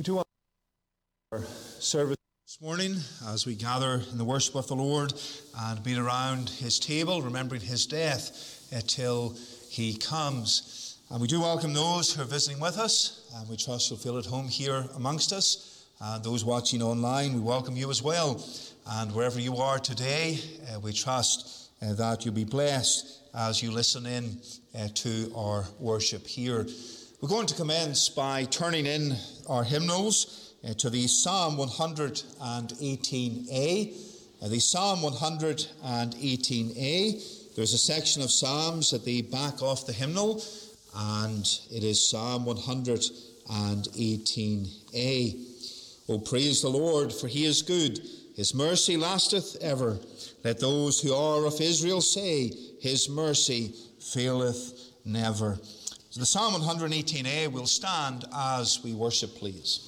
We do want our service this morning as we gather in the worship of the Lord and be around His table, remembering His death until He comes. And we do welcome those who are visiting with us, and we trust you'll feel at home here amongst us. And those watching online, we welcome you as well. And wherever you are today, uh, we trust uh, that you'll be blessed as you listen in to our worship here. We're going to commence by turning in our hymnals uh, to the Psalm 118a. Uh, the Psalm 118a. There's a section of Psalms at the back of the hymnal, and it is Psalm 118a. Oh, praise the Lord, for he is good. His mercy lasteth ever. Let those who are of Israel say, His mercy faileth never. So the Psalm 118a will stand as we worship, please.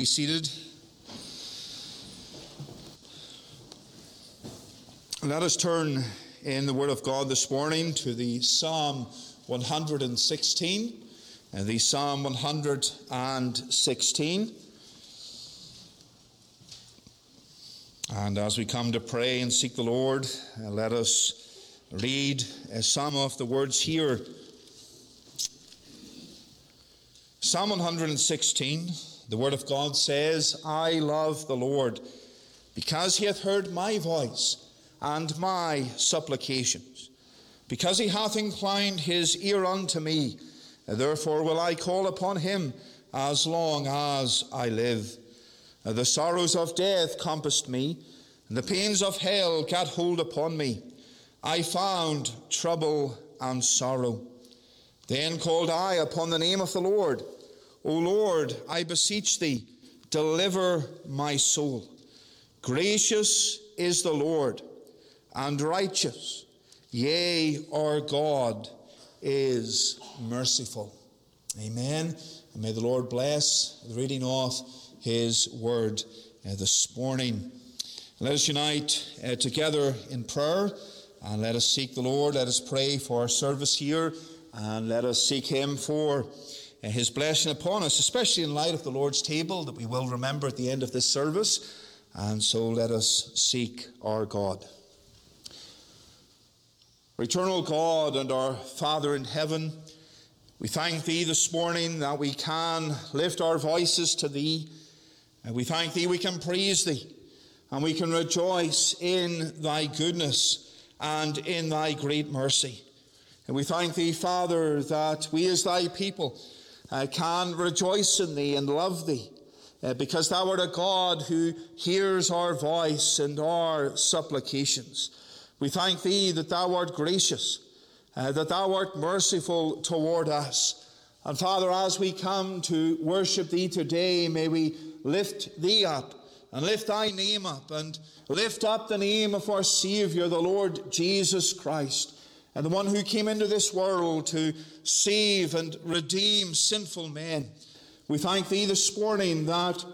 Be seated. Let us turn in the Word of God this morning to the Psalm 116 and the Psalm 116. And as we come to pray and seek the Lord, let us read some of the words here. Psalm 116. The Word of God says, I love the Lord, because he hath heard my voice and my supplications, because he hath inclined his ear unto me. Therefore will I call upon him as long as I live. The sorrows of death compassed me, and the pains of hell gat hold upon me. I found trouble and sorrow. Then called I upon the name of the Lord. O Lord, I beseech thee, deliver my soul. Gracious is the Lord, and righteous. Yea, our God is merciful. Amen. And may the Lord bless the reading of his word uh, this morning. Let us unite uh, together in prayer and let us seek the Lord. Let us pray for our service here and let us seek Him for His blessing upon us, especially in light of the Lord's table that we will remember at the end of this service. And so let us seek our God. Eternal God and our Father in heaven, we thank Thee this morning that we can lift our voices to Thee. And we thank Thee we can praise Thee and we can rejoice in Thy goodness and in Thy great mercy. And we thank Thee, Father, that we as Thy people uh, can rejoice in Thee and love Thee. Uh, because thou art a God who hears our voice and our supplications. We thank thee that thou art gracious, uh, that thou art merciful toward us. And Father, as we come to worship thee today, may we lift thee up and lift thy name up and lift up the name of our Savior, the Lord Jesus Christ, and the one who came into this world to save and redeem sinful men. We thank thee this morning that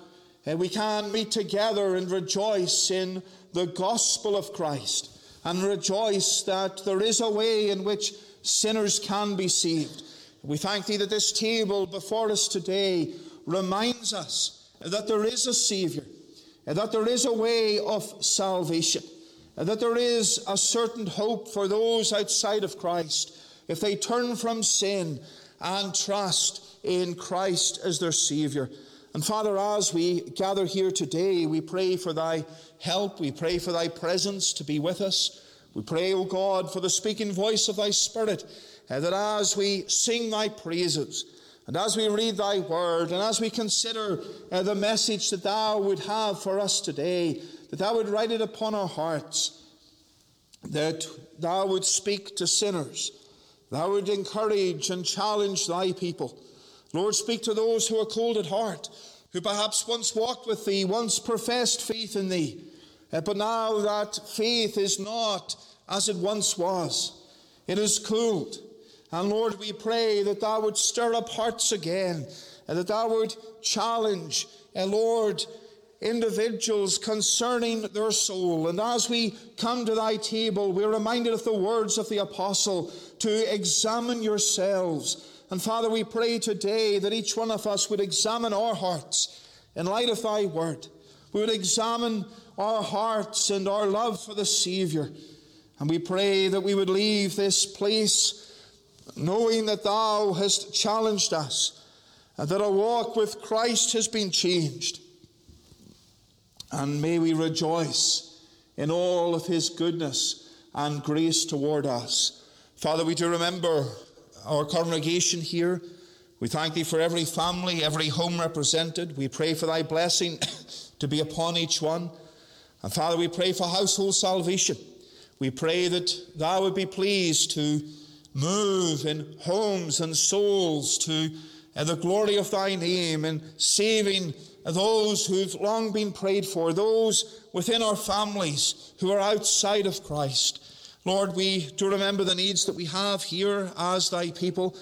uh, we can meet together and rejoice in the gospel of Christ and rejoice that there is a way in which sinners can be saved. We thank Thee that this table before us today reminds us that there is a Saviour, that there is a way of salvation, that there is a certain hope for those outside of Christ if they turn from sin and trust in Christ as their Saviour. And Father, as we gather here today, we pray for thy help. We pray for thy presence to be with us. We pray, O God, for the speaking voice of thy Spirit, uh, that as we sing thy praises, and as we read thy word, and as we consider uh, the message that thou would have for us today, that thou would write it upon our hearts, that thou would speak to sinners, thou would encourage and challenge thy people Lord, speak to those who are cold at heart, who perhaps once walked with thee, once professed faith in thee, uh, but now that faith is not as it once was. It is cooled. And Lord, we pray that thou would stir up hearts again, and that thou would challenge, and Lord, individuals concerning their soul. And as we come to thy table, we're reminded of the words of the apostle to examine yourselves and Father, we pray today that each one of us would examine our hearts in light of thy word. We would examine our hearts and our love for the Savior. And we pray that we would leave this place knowing that thou hast challenged us and that our walk with Christ has been changed. And may we rejoice in all of his goodness and grace toward us. Father, we do remember our congregation here. We thank thee for every family, every home represented. We pray for thy blessing to be upon each one. And Father, we pray for household salvation. We pray that thou would be pleased to move in homes and souls to uh, the glory of thy name and saving those who've long been prayed for, those within our families who are outside of Christ. Lord, we do remember the needs that we have here as thy people.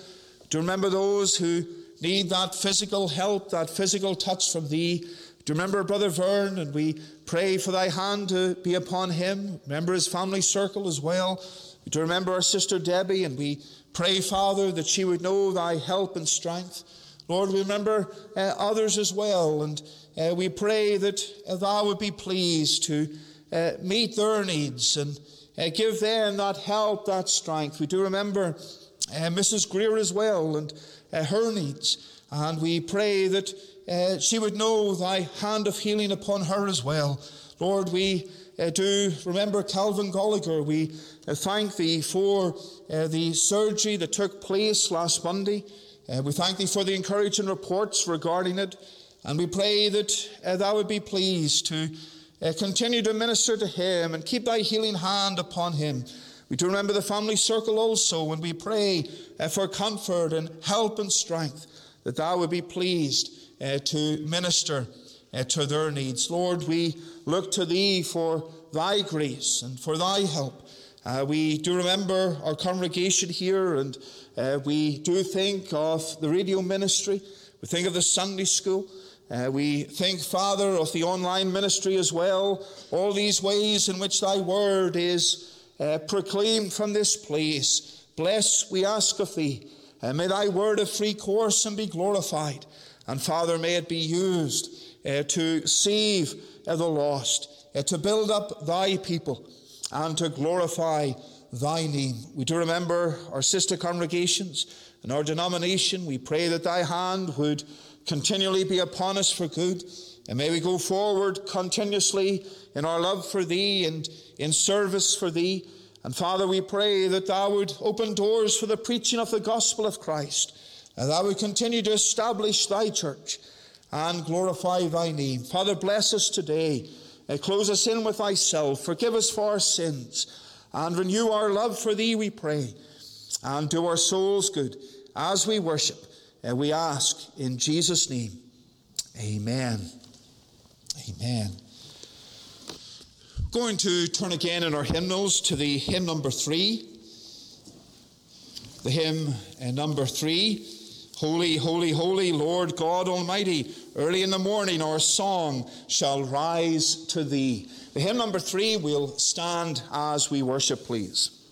Do remember those who need that physical help, that physical touch from thee. Do remember Brother Vern, and we pray for thy hand to be upon him. Remember his family circle as well. Do remember our sister Debbie, and we pray, Father, that she would know thy help and strength. Lord, we remember uh, others as well, and uh, we pray that uh, thou would be pleased to uh, meet their needs and uh, give them that help, that strength. We do remember uh, Mrs. Greer as well and uh, her needs. And we pray that uh, she would know thy hand of healing upon her as well. Lord, we uh, do remember Calvin Gallagher. We uh, thank thee for the surgery that took place last Monday. We thank thee for the encouraging reports regarding it. And we pray that thou would be pleased to uh, continue to minister to him and keep thy healing hand upon him. We do remember the family circle also when we pray uh, for comfort and help and strength, that thou would be pleased uh, to minister uh, to their needs. Lord, we look to thee for thy grace and for thy help. Uh, we do remember our congregation here, and uh, we do think of the radio ministry. We think of the Sunday school. Uh, we think, Father, of the online ministry as well, all these ways in which thy word is uh, proclaimed from this place. Bless, we ask of thee. And may thy word have free course and be glorified. And Father, may it be used uh, to save uh, the lost, uh, to build up thy people, and to glorify thy name. We do remember our sister congregations and our denomination. We pray that thy hand would continually be upon us for good. And may we go forward continuously in our love for thee and in service for thee. And Father, we pray that thou would open doors for the preaching of the gospel of Christ, and thou would continue to establish thy church and glorify thy name. Father, bless us today. And close us in with thyself. Forgive us for our sins and renew our love for thee, we pray. And do our souls good as we worship. And we ask in Jesus' name. Amen. Amen. Going to turn again in our hymnals to the hymn number three. The hymn uh, number three. Holy, holy, holy, Lord God Almighty, early in the morning our song shall rise to thee. The hymn number three, we'll stand as we worship, please.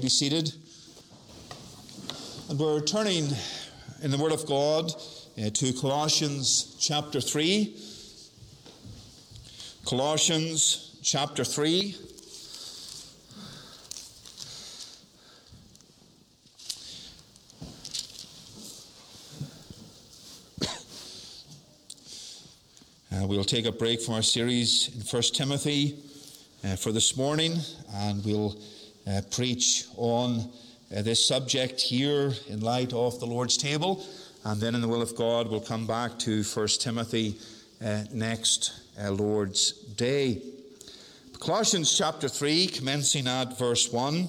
Be seated. And we're turning in the Word of God uh, to Colossians chapter 3. Colossians chapter 3. Uh, we'll take a break from our series in 1 Timothy uh, for this morning, and we'll uh, preach on uh, this subject here in light of the Lord's table. And then, in the will of God, we'll come back to 1 Timothy uh, next uh, Lord's Day. Colossians chapter 3, commencing at verse 1.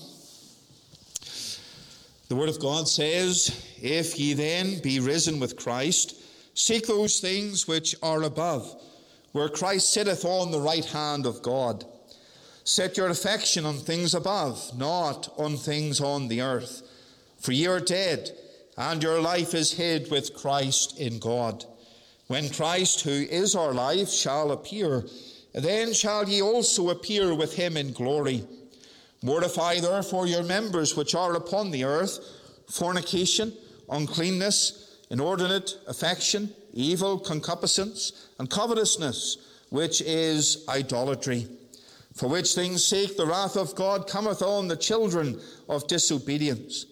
The Word of God says, If ye then be risen with Christ, seek those things which are above, where Christ sitteth on the right hand of God. Set your affection on things above, not on things on the earth. For ye are dead, and your life is hid with Christ in God. When Christ, who is our life, shall appear, then shall ye also appear with him in glory. Mortify therefore your members which are upon the earth fornication, uncleanness, inordinate affection, evil concupiscence, and covetousness, which is idolatry. For which things' sake the wrath of God cometh on the children of disobedience,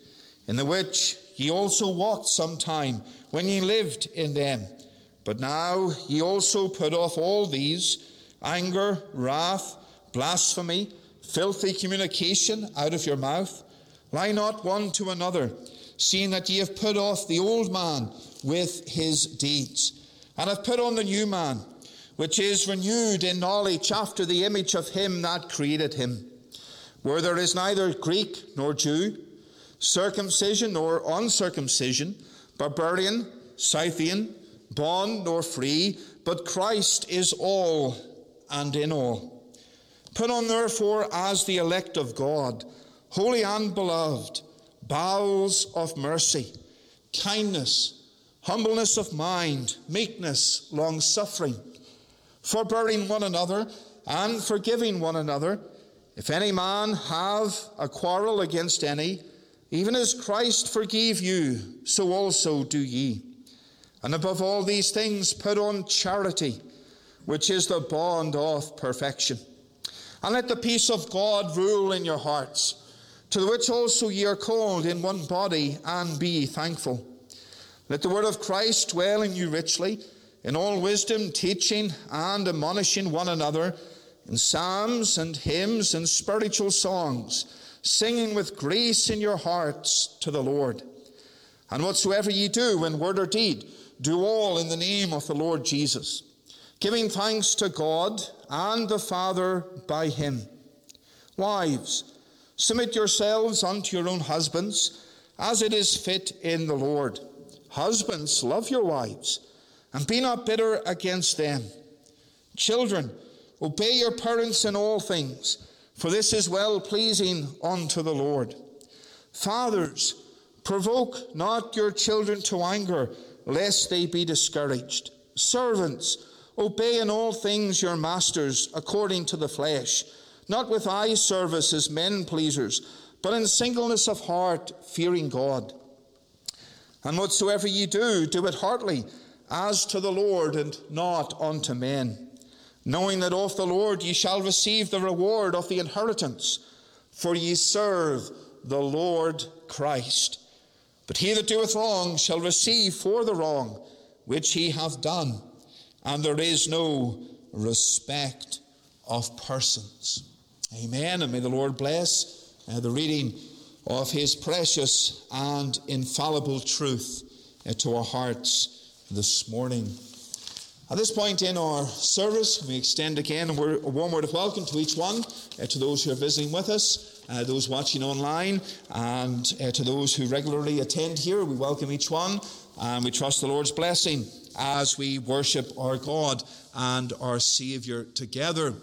in the which ye also walked sometime when ye lived in them. But now ye also put off all these anger, wrath, blasphemy, filthy communication out of your mouth. Lie not one to another, seeing that ye have put off the old man with his deeds, and have put on the new man, which is renewed in knowledge after the image of him that created him, where there is neither Greek nor Jew, circumcision nor uncircumcision, barbarian, Scythian, bond nor free, but Christ is all and in all. Put on, therefore, as the elect of God, holy and beloved, bowels of mercy, kindness, humbleness of mind, meekness, long suffering, forbearing one another, and forgiving one another. If any man have a quarrel against any, even as Christ forgave you, so also do ye. And above all these things, put on charity, which is the bond of perfection. And let the peace of God rule in your hearts, to which also ye are called in one body, and be thankful. Let the word of Christ dwell in you richly, in all wisdom, teaching and admonishing one another in psalms and hymns and spiritual songs, singing with grace in your hearts to the Lord. And whatsoever ye do in word or deed, do all in the name of the Lord Jesus giving thanks to God and the Father by him. Wives, submit yourselves unto your own husbands, as it is fit in the Lord. Husbands, love your wives, and be not bitter against them. Children, obey your parents in all things, for this is well pleasing unto the Lord. Fathers, provoke not your children to anger, lest they be discouraged. Servants, Obey in all things your masters according to the flesh, not with eye service as men pleasers, but in singleness of heart, fearing God. And whatsoever ye do, do it heartily, as to the Lord, and not unto men, knowing that of the Lord ye shall receive the reward of the inheritance, for ye serve the Lord Christ. But he that doeth wrong shall receive for the wrong which he hath done and there is no respect of persons. Amen. And may the Lord bless uh, the reading of his precious and infallible truth uh, to our hearts this morning. At this point in our service, we extend again a, warm word of welcome to each one, uh, to those who are visiting with us, uh, those watching online, and uh, to those who regularly attend here. We welcome each one, and we trust the Lord's blessing as we worship our God and our Saviour together.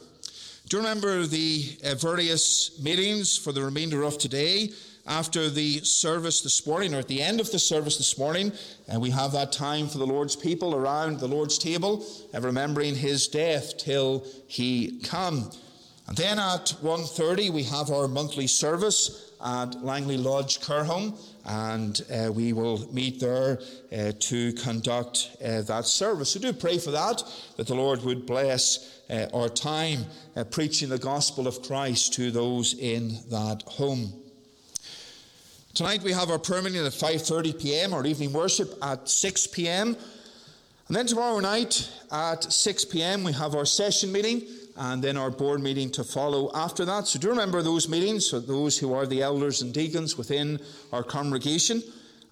Do you remember the uh, various meetings for the remainder of today? After the service this morning, or at the end of the service this morning, and we have that time for the Lord's people around the Lord's table, and remembering His death till He come. And then at 1.30 we have our monthly service at Langley Lodge Care Home, and uh, we will meet there uh, to conduct uh, that service. So do pray for that, that the Lord would bless uh, our time uh, preaching the gospel of Christ to those in that home. Tonight we have our prayer meeting at 5:30 p.m. Our evening worship at 6 p.m. And then tomorrow night at 6 p.m. we have our session meeting and then our board meeting to follow after that. So do remember those meetings for those who are the elders and deacons within our congregation.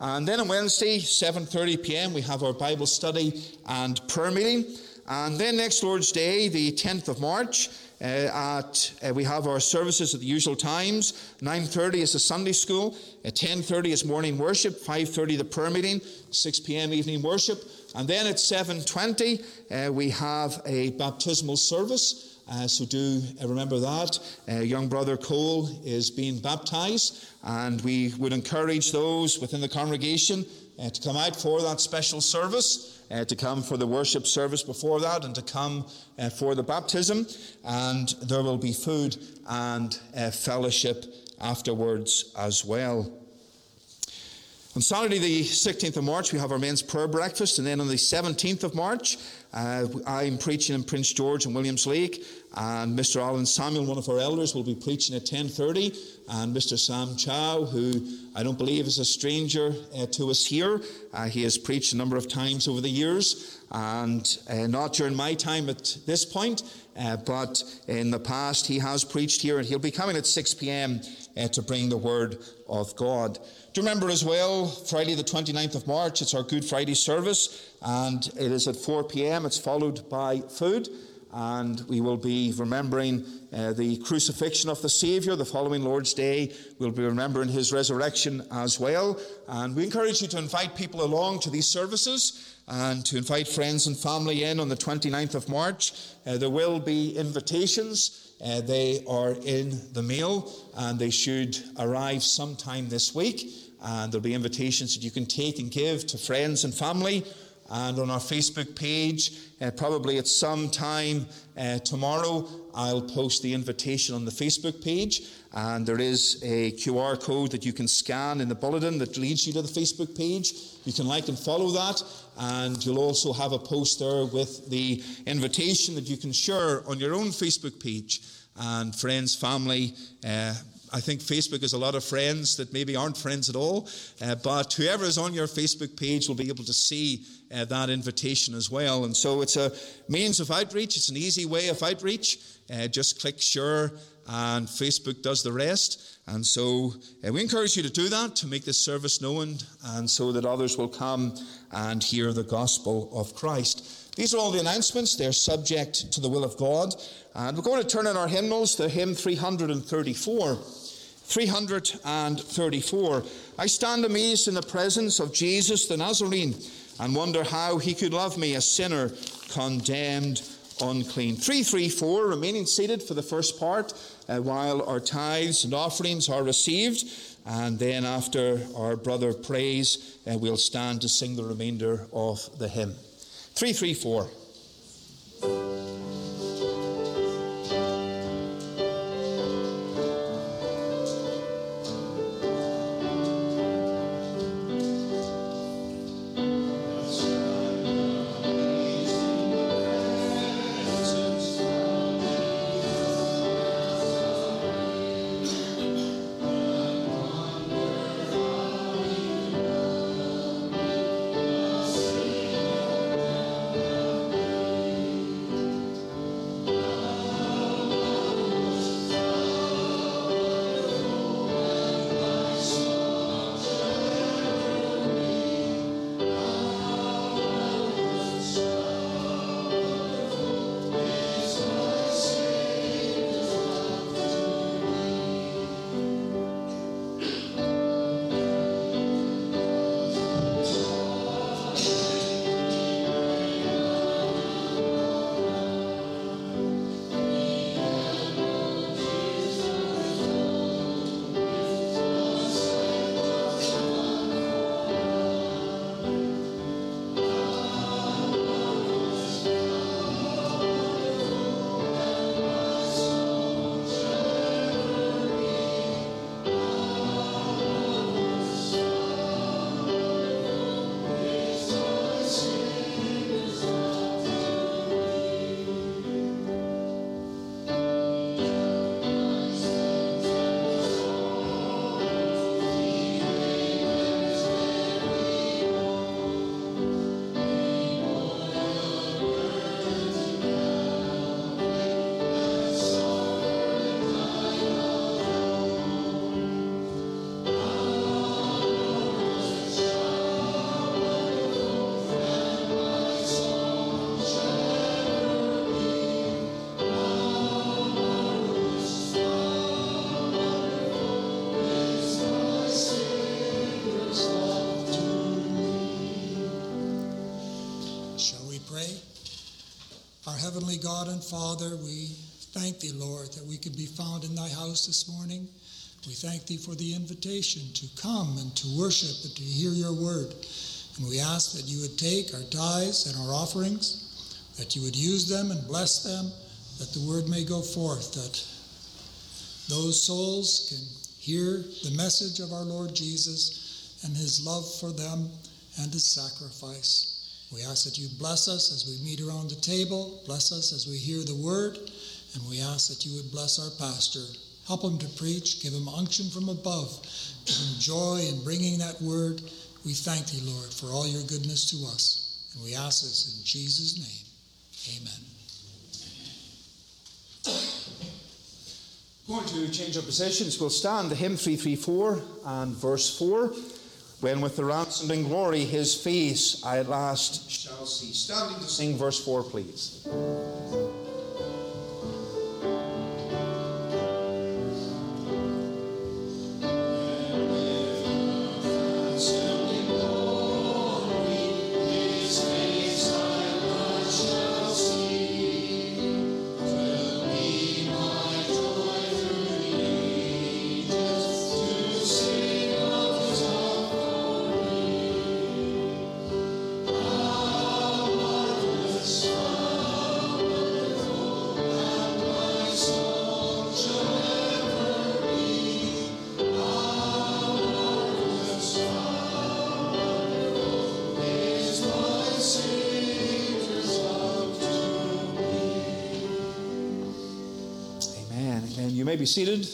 And then on Wednesday, 7:30 p.m., we have our Bible study and prayer meeting. And then next Lord's Day, the 10th of March, at uh, we have our services at the usual times. 9:30 is the Sunday school. At 10:30 is morning worship. 5:30 the prayer meeting. 6 p.m. evening worship. And then at 7:20 uh, we have a baptismal service. Uh, so do uh, remember that. Uh, young brother Cole is being baptized, and we would encourage those within the congregation uh, to come out for that special service, uh, to come for the worship service before that, and to come uh, for the baptism. And there will be food and fellowship afterwards as well. On Saturday, the 16th of March, we have our men's prayer breakfast, and then on the 17th of March, uh, I'm preaching in Prince George and Williams Lake, and Mr. Alan Samuel, one of our elders, will be preaching at 10:30, and Mr. Sam Chow, who I don't believe is a stranger uh, to us here. Uh, he has preached a number of times over the years, and uh, not during my time at this point, uh, but in the past he has preached here, and he'll be coming at 6 p.m. Uh, to bring the word of God. Do remember as well, Friday the 29th of March, it's our Good Friday service, and it is at 4 p.m. It's followed by food, and we will be remembering uh, the crucifixion of the Saviour. The following Lord's Day, we'll be remembering his resurrection as well. And we encourage you to invite people along to these services and to invite friends and family in on the 29th of March. Uh, there will be invitations. Uh, they are in the mail and they should arrive sometime this week and there'll be invitations that you can take and give to friends and family. And on our Facebook page, uh, probably at some time uh, tomorrow, I'll post the invitation on the Facebook page. And there is a QR code that you can scan in the bulletin that leads you to the Facebook page. You can like and follow that. And you'll also have a post there with the invitation that you can share on your own Facebook page. And friends, family, uh, I think Facebook has a lot of friends that maybe aren't friends at all, uh, but whoever is on your Facebook page will be able to see uh, that invitation as well. And so it's a means of outreach, it's an easy way of outreach. Uh, just click share, and Facebook does the rest. And so uh, we encourage you to do that to make this service known, and so that others will come and hear the gospel of Christ. These are all the announcements. They're subject to the will of God. And we're going to turn in our hymnals to hymn 334. 334. I stand amazed in the presence of Jesus the Nazarene and wonder how he could love me, a sinner condemned unclean. 334, remaining seated for the first part uh, while our tithes and offerings are received. And then after our brother prays, uh, we'll stand to sing the remainder of the hymn. 334. God and Father, we thank thee, Lord, that we could be found in thy house this morning. We thank thee for the invitation to come and to worship and to hear your word. And we ask that you would take our tithes and our offerings, that you would use them and bless them, that the word may go forth, that those souls can hear the message of our Lord Jesus and his love for them and his sacrifice. We ask that you bless us as we meet around the table, bless us as we hear the word, and we ask that you would bless our pastor. Help him to preach, give him unction from above, give him joy in bringing that word. We thank thee, Lord, for all your goodness to us. And we ask this in Jesus' name. Amen. Going to change our positions. We'll stand the hymn 334 and verse 4. When with the ransomed in glory his face I at last shall see. Standing to sing verse 4, please. Be seated.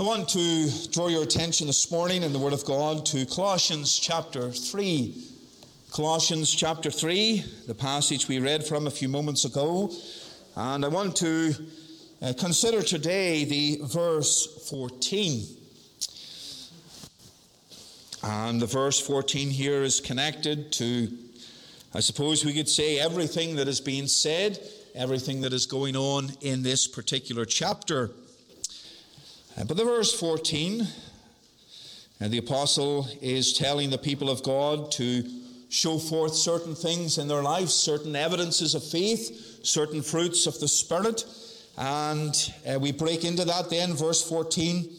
I want to draw your attention this morning in the Word of God to Colossians chapter 3. Colossians chapter 3, the passage we read from a few moments ago. And I want to uh, consider today the verse 14. And the verse 14 here is connected to I suppose we could say everything that is being said, everything that is going on in this particular chapter. Uh, but the verse 14, and uh, the apostle is telling the people of God to show forth certain things in their lives, certain evidences of faith, certain fruits of the Spirit. And uh, we break into that then, verse 14.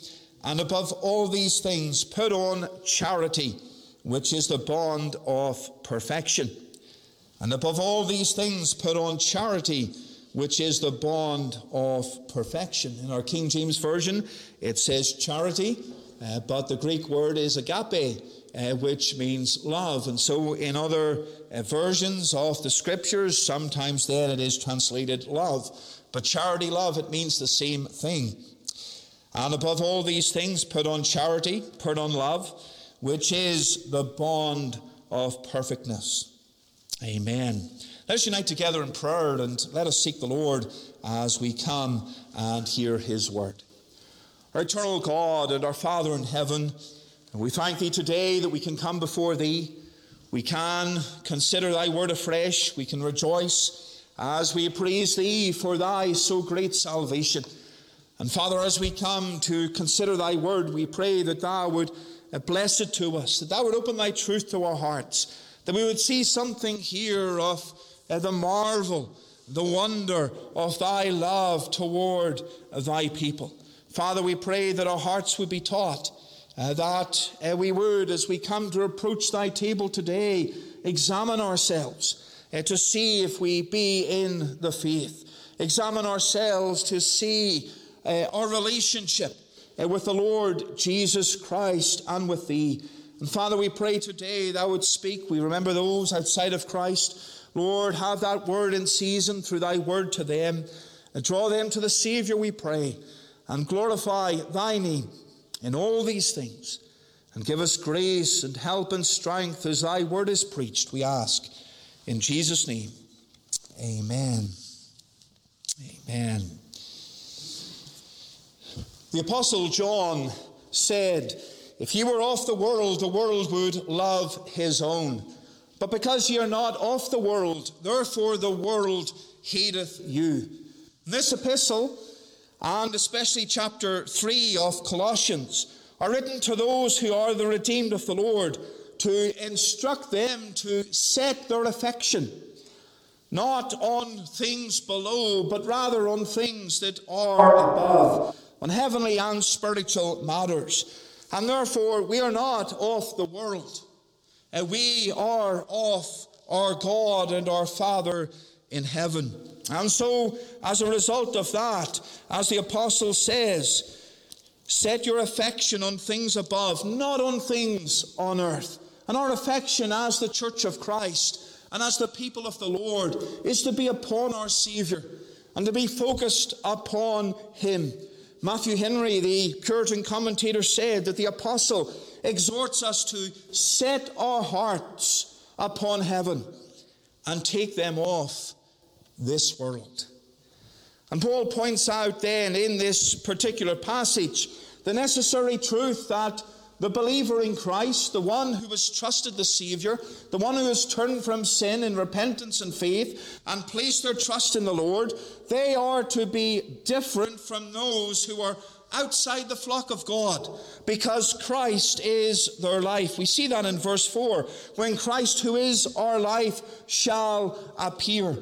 And above all these things, put on charity, which is the bond of perfection. And above all these things, put on charity, which is the bond of perfection. In our King James Version, it says charity, uh, but the Greek word is agape, uh, which means love. And so, in other uh, versions of the scriptures, sometimes then it is translated love. But charity, love, it means the same thing. And above all these things, put on charity, put on love, which is the bond of perfectness. Amen. Let us unite together in prayer and let us seek the Lord as we come and hear his word. Our eternal God and our Father in heaven, we thank thee today that we can come before thee. We can consider thy word afresh. We can rejoice as we praise thee for thy so great salvation. And Father, as we come to consider thy word, we pray that thou would bless it to us, that thou would open thy truth to our hearts that we would see something here of uh, the marvel, the wonder of thy love toward thy people. Father, we pray that our hearts would be taught, uh, that uh, we would, as we come to approach thy table today, examine ourselves to see if we be in the faith, examine ourselves to see our relationship with the Lord Jesus Christ and with thee. And Father, we pray today thou would speak. We remember those outside of Christ. Lord, have that word in season through thy word to them. And draw them to the Savior, we pray. And glorify thy name in all these things. And give us grace and help and strength as thy word is preached, we ask. In Jesus' name, amen. Amen. The Apostle John said, if ye were of the world, the world would love his own. But because ye are not of the world, therefore the world hateth you. This epistle, and especially chapter 3 of Colossians, are written to those who are the redeemed of the Lord, to to instruct them to set their affection not on things below, but rather on things that are above, on heavenly and spiritual matters. And therefore, we are not of the world. We are of our God and our Father in heaven. And so, as a result of that, as the apostle says, set your affection on things above, not on things on earth. And our affection as the church of Christ and as the people of the Lord is to be upon our Saviour and to be focused upon Him. Matthew Henry, the Puritan commentator, said that the apostle exhorts us to set our hearts upon heaven and take them off this world. And Paul points out then in this particular passage the necessary truth that the believer in Christ, the one who has trusted the Saviour, the one who has turned from sin in repentance and faith and placed their trust in the Lord, they are to be different from those who are outside the flock of God because Christ is their life. We see that in verse 4 when Christ, who is our life, shall appear.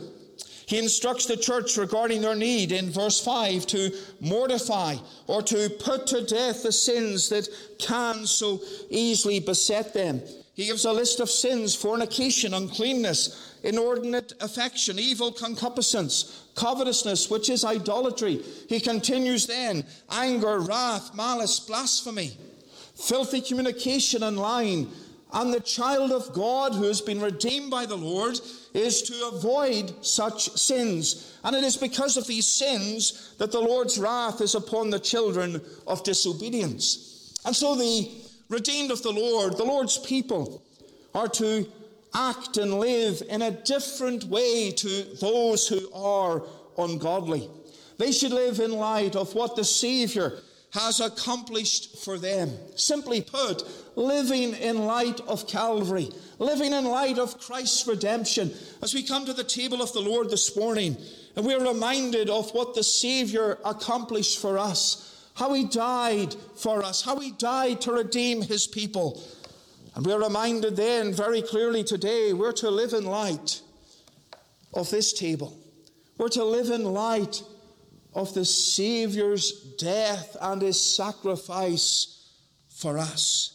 He instructs the church regarding their need in verse 5 to mortify or to put to death the sins that can so easily beset them. He gives a list of sins fornication, uncleanness, inordinate affection, evil concupiscence, covetousness, which is idolatry. He continues then anger, wrath, malice, blasphemy, filthy communication and lying. And the child of God who has been redeemed by the Lord is to avoid such sins. And it is because of these sins that the Lord's wrath is upon the children of disobedience. And so the redeemed of the Lord, the Lord's people, are to act and live in a different way to those who are ungodly. They should live in light of what the Savior has accomplished for them. Simply put, living in light of Calvary, living in light of Christ's redemption. As we come to the table of the Lord this morning, and we're reminded of what the Savior accomplished for us, how he died for us, how he died to redeem his people. And we're reminded then very clearly today we're to live in light of this table. We're to live in light of the Savior's death and his sacrifice for us.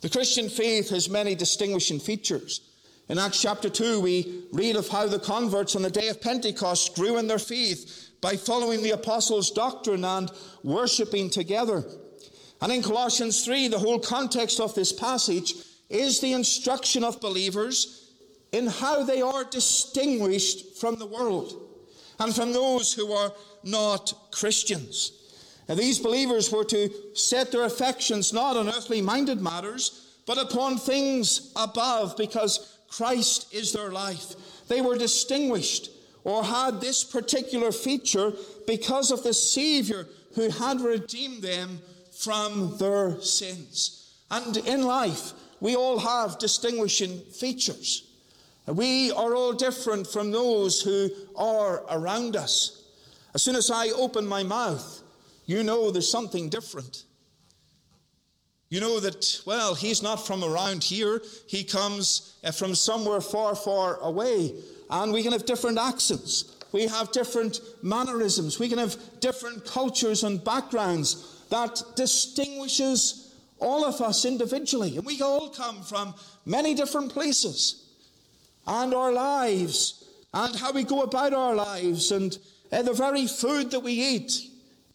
The Christian faith has many distinguishing features. In Acts chapter 2, we read of how the converts on the day of Pentecost grew in their faith by following the apostles' doctrine and worshipping together. And in Colossians 3, the whole context of this passage is the instruction of believers in how they are distinguished from the world and from those who are not Christians. These believers were to set their affections not on earthly minded matters, but upon things above, because Christ is their life. They were distinguished or had this particular feature because of the Savior who had redeemed them from their sins. And in life, we all have distinguishing features. We are all different from those who are around us. As soon as I open my mouth, you know there's something different. You know that, well, he's not from around here, he comes uh, from somewhere far, far away. And we can have different accents, we have different mannerisms, we can have different cultures and backgrounds that distinguishes all of us individually. And we all come from many different places. And our lives, and how we go about our lives, and uh, the very food that we eat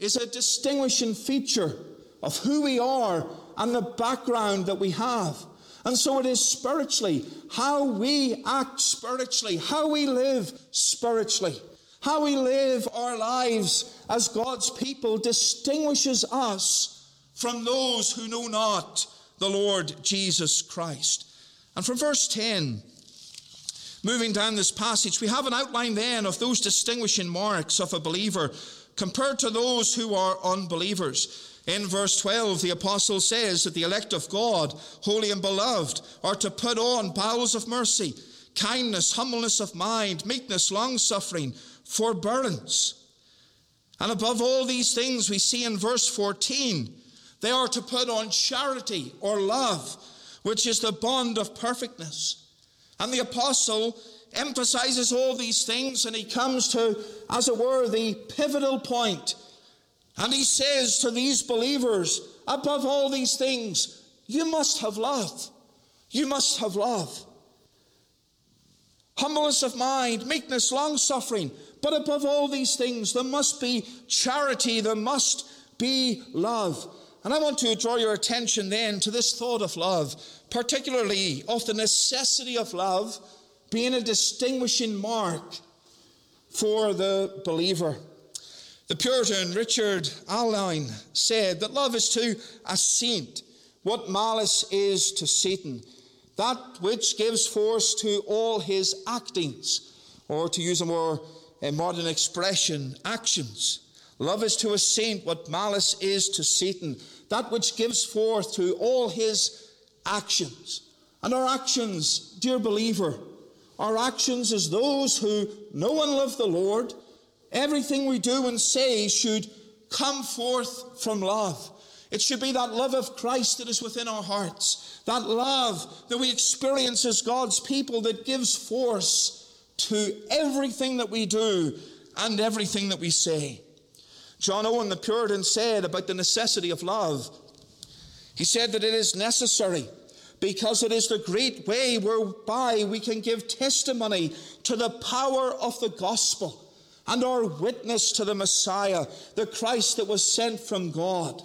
is a distinguishing feature of who we are and the background that we have. And so it is spiritually, how we act spiritually, how we live spiritually, how we live our lives as God's people distinguishes us from those who know not the Lord Jesus Christ. And from verse 10, moving down this passage, we have an outline then of those distinguishing marks of a believer compared to those who are unbelievers. In verse 12, the apostle says that the elect of God, holy and beloved, are to put on bowels of mercy, kindness, humbleness of mind, meekness, long suffering, forbearance. And above all these things, we see in verse 14, they are to put on charity or love, which is the bond of perfectness. And the apostle emphasizes all these things and he comes to, as it were, the pivotal point. And he says to these believers, above all these things, you must have love. You must have love. Humbleness of mind, meekness, long suffering. But above all these things, there must be charity, there must be love. And I want to draw your attention then to this thought of love, particularly of the necessity of love being a distinguishing mark for the believer. The Puritan Richard Alleine said that love is to a saint what malice is to Satan, that which gives force to all his actings, or to use a more a modern expression, actions. Love is to a saint what malice is to Satan, that which gives forth to all his actions. And our actions, dear believer, our actions as those who know and love the Lord, everything we do and say should come forth from love. It should be that love of Christ that is within our hearts, that love that we experience as God's people that gives force to everything that we do and everything that we say. John Owen, the Puritan, said about the necessity of love. He said that it is necessary because it is the great way whereby we can give testimony to the power of the gospel and our witness to the Messiah, the Christ that was sent from God.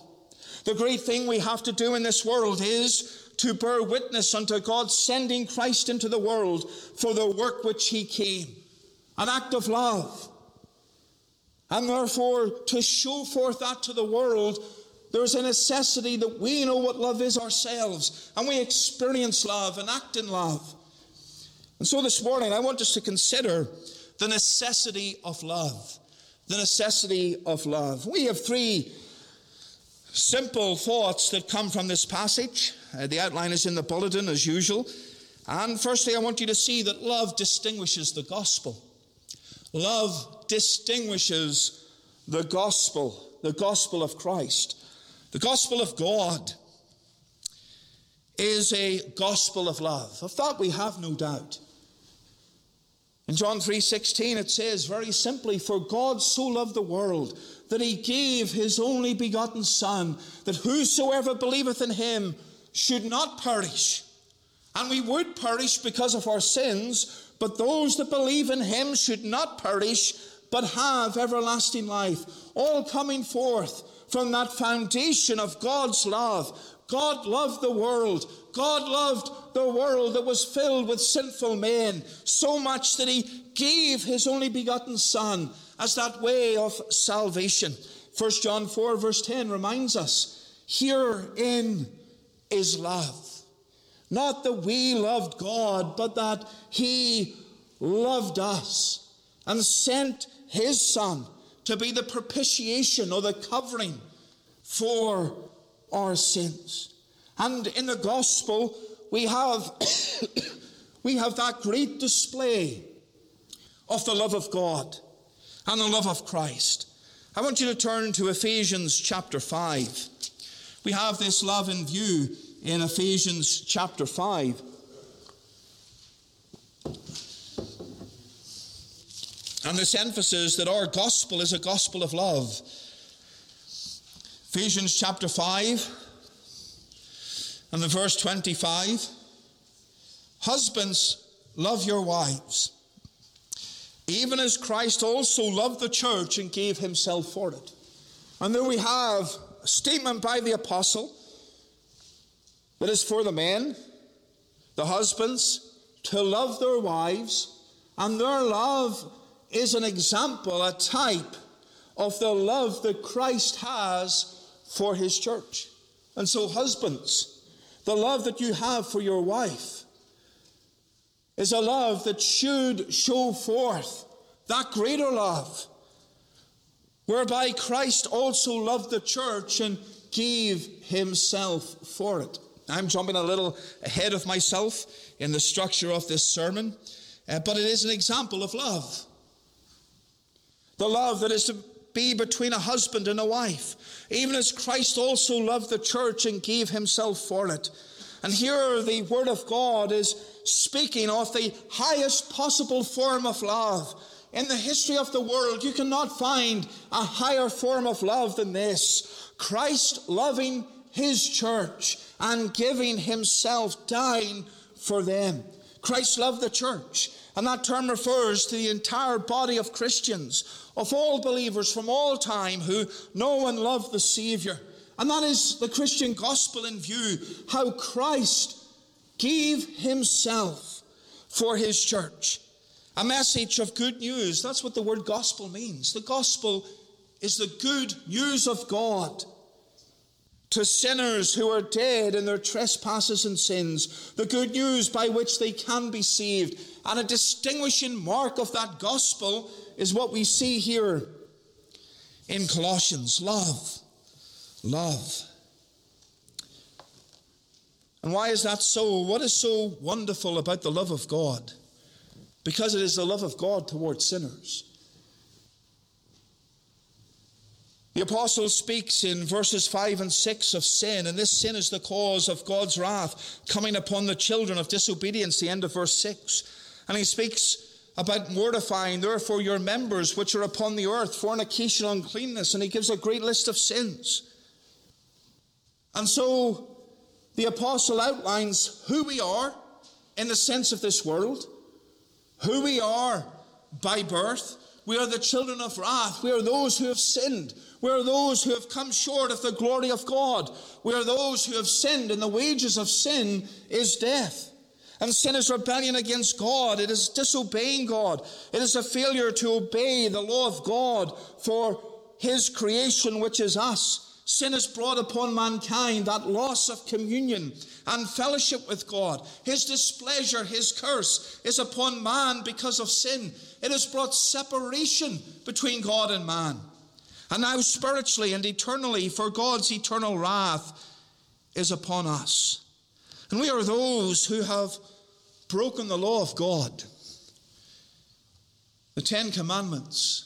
The great thing we have to do in this world is to bear witness unto God sending Christ into the world for the work which he came, an act of love. And therefore, to show forth that to the world there's a necessity that we know what love is ourselves and we experience love and act in love. And so this morning, I want us to consider the necessity of love. The necessity of love. We have three simple thoughts that come from this passage. Uh, the outline is in the bulletin as usual. And firstly, I want you to see that love distinguishes the gospel. Love distinguishes the gospel, the gospel of Christ. The gospel of God is a gospel of love. Of that we have no doubt. In John 3:16 it says very simply for God so loved the world that he gave his only begotten son that whosoever believeth in him should not perish. And we would perish because of our sins, but those that believe in him should not perish but have everlasting life. All coming forth from that foundation of God's love. God loved the world. God loved the world that was filled with sinful men so much that he gave his only begotten Son as that way of salvation. 1 John 4, verse 10 reminds us herein is love. Not that we loved God, but that he loved us and sent his Son to be the propitiation or the covering for our sins. And in the gospel, we have, we have that great display of the love of God and the love of Christ. I want you to turn to Ephesians chapter 5. We have this love in view in Ephesians chapter 5. And this emphasis that our gospel is a gospel of love. Ephesians chapter 5 and the verse 25. Husbands, love your wives, even as Christ also loved the church and gave himself for it. And then we have a statement by the apostle that is for the men, the husbands, to love their wives, and their love is an example, a type of the love that Christ has for his church. And so, husbands, the love that you have for your wife is a love that should show forth that greater love, whereby Christ also loved the church and gave himself for it. I'm jumping a little ahead of myself in the structure of this sermon, uh, but it is an example of love. The love that is to be between a husband and a wife, even as Christ also loved the church and gave himself for it. And here the Word of God is speaking of the highest possible form of love. In the history of the world, you cannot find a higher form of love than this Christ loving his church and giving himself, dying for them. Christ loved the church, and that term refers to the entire body of Christians, of all believers from all time who know and love the Savior. And that is the Christian gospel in view how Christ gave himself for his church. A message of good news. That's what the word gospel means. The gospel is the good news of God to sinners who are dead in their trespasses and sins, the good news by which they can be saved. And a distinguishing mark of that gospel is what we see here in Colossians love. Love. And why is that so? What is so wonderful about the love of God? Because it is the love of God towards sinners. The apostle speaks in verses 5 and 6 of sin, and this sin is the cause of God's wrath coming upon the children of disobedience, the end of verse 6. And he speaks about mortifying, therefore, your members which are upon the earth, fornication, uncleanness, and he gives a great list of sins. And so the apostle outlines who we are in the sense of this world, who we are by birth. We are the children of wrath. We are those who have sinned. We are those who have come short of the glory of God. We are those who have sinned, and the wages of sin is death. And sin is rebellion against God. It is disobeying God. It is a failure to obey the law of God for His creation, which is us. Sin has brought upon mankind that loss of communion and fellowship with God. His displeasure, His curse is upon man because of sin. It has brought separation between God and man. And now, spiritually and eternally, for God's eternal wrath is upon us. And we are those who have broken the law of God, the Ten Commandments.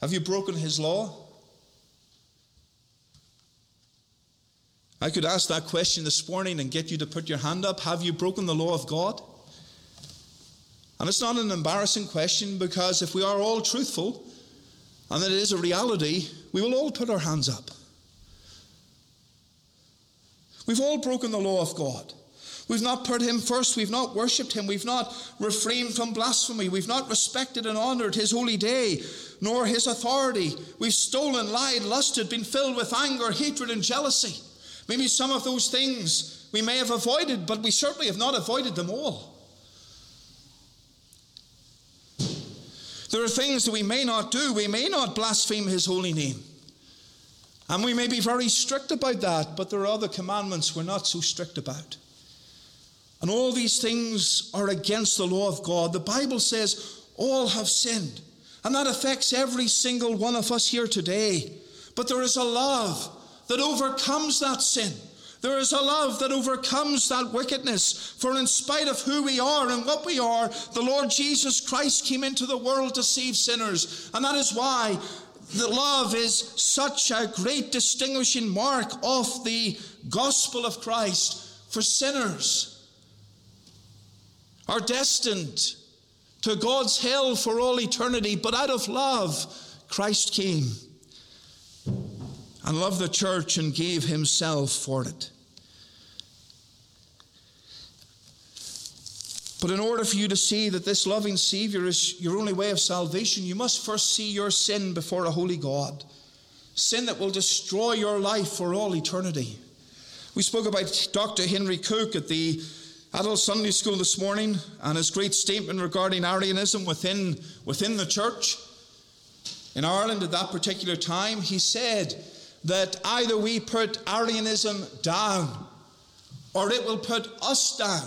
Have you broken His law? I could ask that question this morning and get you to put your hand up. Have you broken the law of God? And it's not an embarrassing question because if we are all truthful and that it is a reality, we will all put our hands up. We've all broken the law of God. We've not put him first. We've not worshipped him. We've not refrained from blasphemy. We've not respected and honored his holy day, nor his authority. We've stolen, lied, lusted, been filled with anger, hatred, and jealousy. Maybe some of those things we may have avoided, but we certainly have not avoided them all. There are things that we may not do. We may not blaspheme his holy name. And we may be very strict about that, but there are other commandments we're not so strict about. And all these things are against the law of God. The Bible says all have sinned. And that affects every single one of us here today. But there is a love that overcomes that sin. There is a love that overcomes that wickedness. For in spite of who we are and what we are, the Lord Jesus Christ came into the world to save sinners. And that is why the love is such a great distinguishing mark of the gospel of Christ for sinners are destined to God's hell for all eternity, but out of love, Christ came and loved the church and gave himself for it. But in order for you to see that this loving Savior is your only way of salvation, you must first see your sin before a holy God. Sin that will destroy your life for all eternity. We spoke about Dr. Henry Cooke at the adult Sunday school this morning and his great statement regarding Arianism within, within the church. In Ireland at that particular time, he said that either we put Arianism down or it will put us down.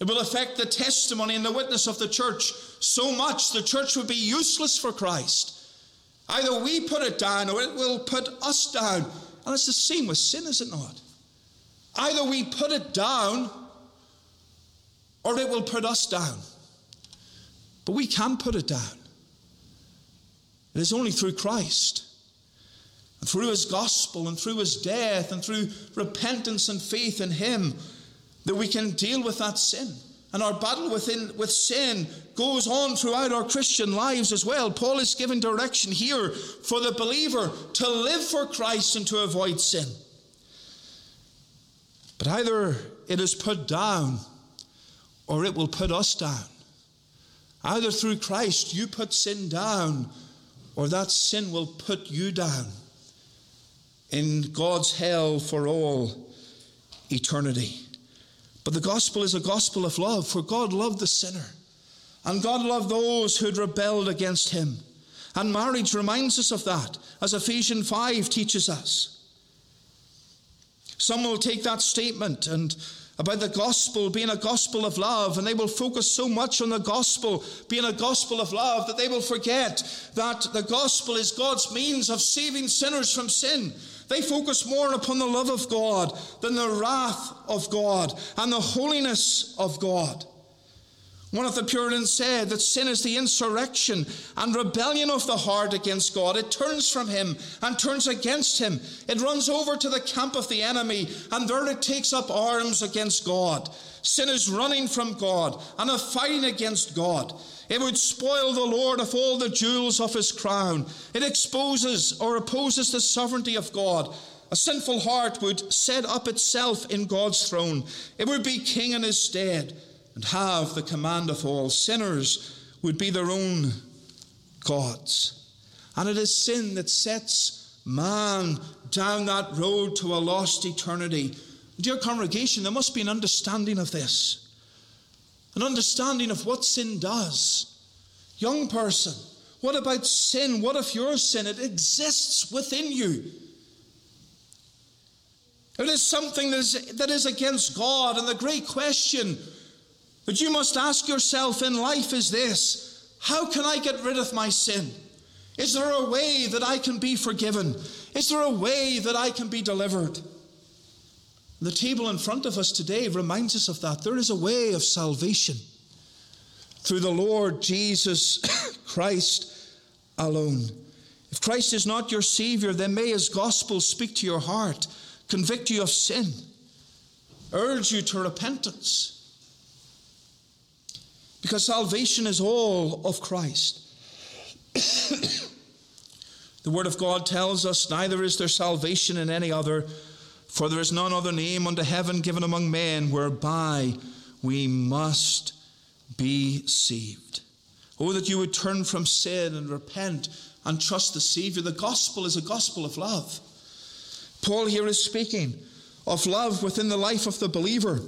It will affect the testimony and the witness of the church so much the church would be useless for Christ. Either we put it down or it will put us down. And it's the same with sin, is it not? Either we put it down or it will put us down. But we can put it down. It is only through Christ. And through his gospel and through his death and through repentance and faith in him, that we can deal with that sin. And our battle within, with sin goes on throughout our Christian lives as well. Paul is giving direction here for the believer to live for Christ and to avoid sin. But either it is put down or it will put us down. Either through Christ you put sin down or that sin will put you down in God's hell for all eternity. But the gospel is a gospel of love, for God loved the sinner, and God loved those who had rebelled against him. And marriage reminds us of that, as Ephesians 5 teaches us. Some will take that statement and about the gospel being a gospel of love, and they will focus so much on the gospel being a gospel of love that they will forget that the gospel is God's means of saving sinners from sin. They focus more upon the love of God than the wrath of God and the holiness of God. One of the Puritans said that sin is the insurrection and rebellion of the heart against God. It turns from Him and turns against Him. It runs over to the camp of the enemy and there it takes up arms against God. Sin is running from God and a fighting against God. It would spoil the Lord of all the jewels of his crown. It exposes or opposes the sovereignty of God. A sinful heart would set up itself in God's throne. It would be king in his stead and have the command of all. Sinners would be their own gods. And it is sin that sets man down that road to a lost eternity. Dear congregation, there must be an understanding of this an understanding of what sin does. Young person, what about sin? What if your sin? It exists within you. It is something that is, that is against God. And the great question that you must ask yourself in life is this How can I get rid of my sin? Is there a way that I can be forgiven? Is there a way that I can be delivered? The table in front of us today reminds us of that. There is a way of salvation through the Lord Jesus Christ alone. If Christ is not your Savior, then may His gospel speak to your heart, convict you of sin, urge you to repentance. Because salvation is all of Christ. the Word of God tells us neither is there salvation in any other. For there is none other name under heaven given among men whereby we must be saved. Oh, that you would turn from sin and repent and trust the Savior. The gospel is a gospel of love. Paul here is speaking of love within the life of the believer.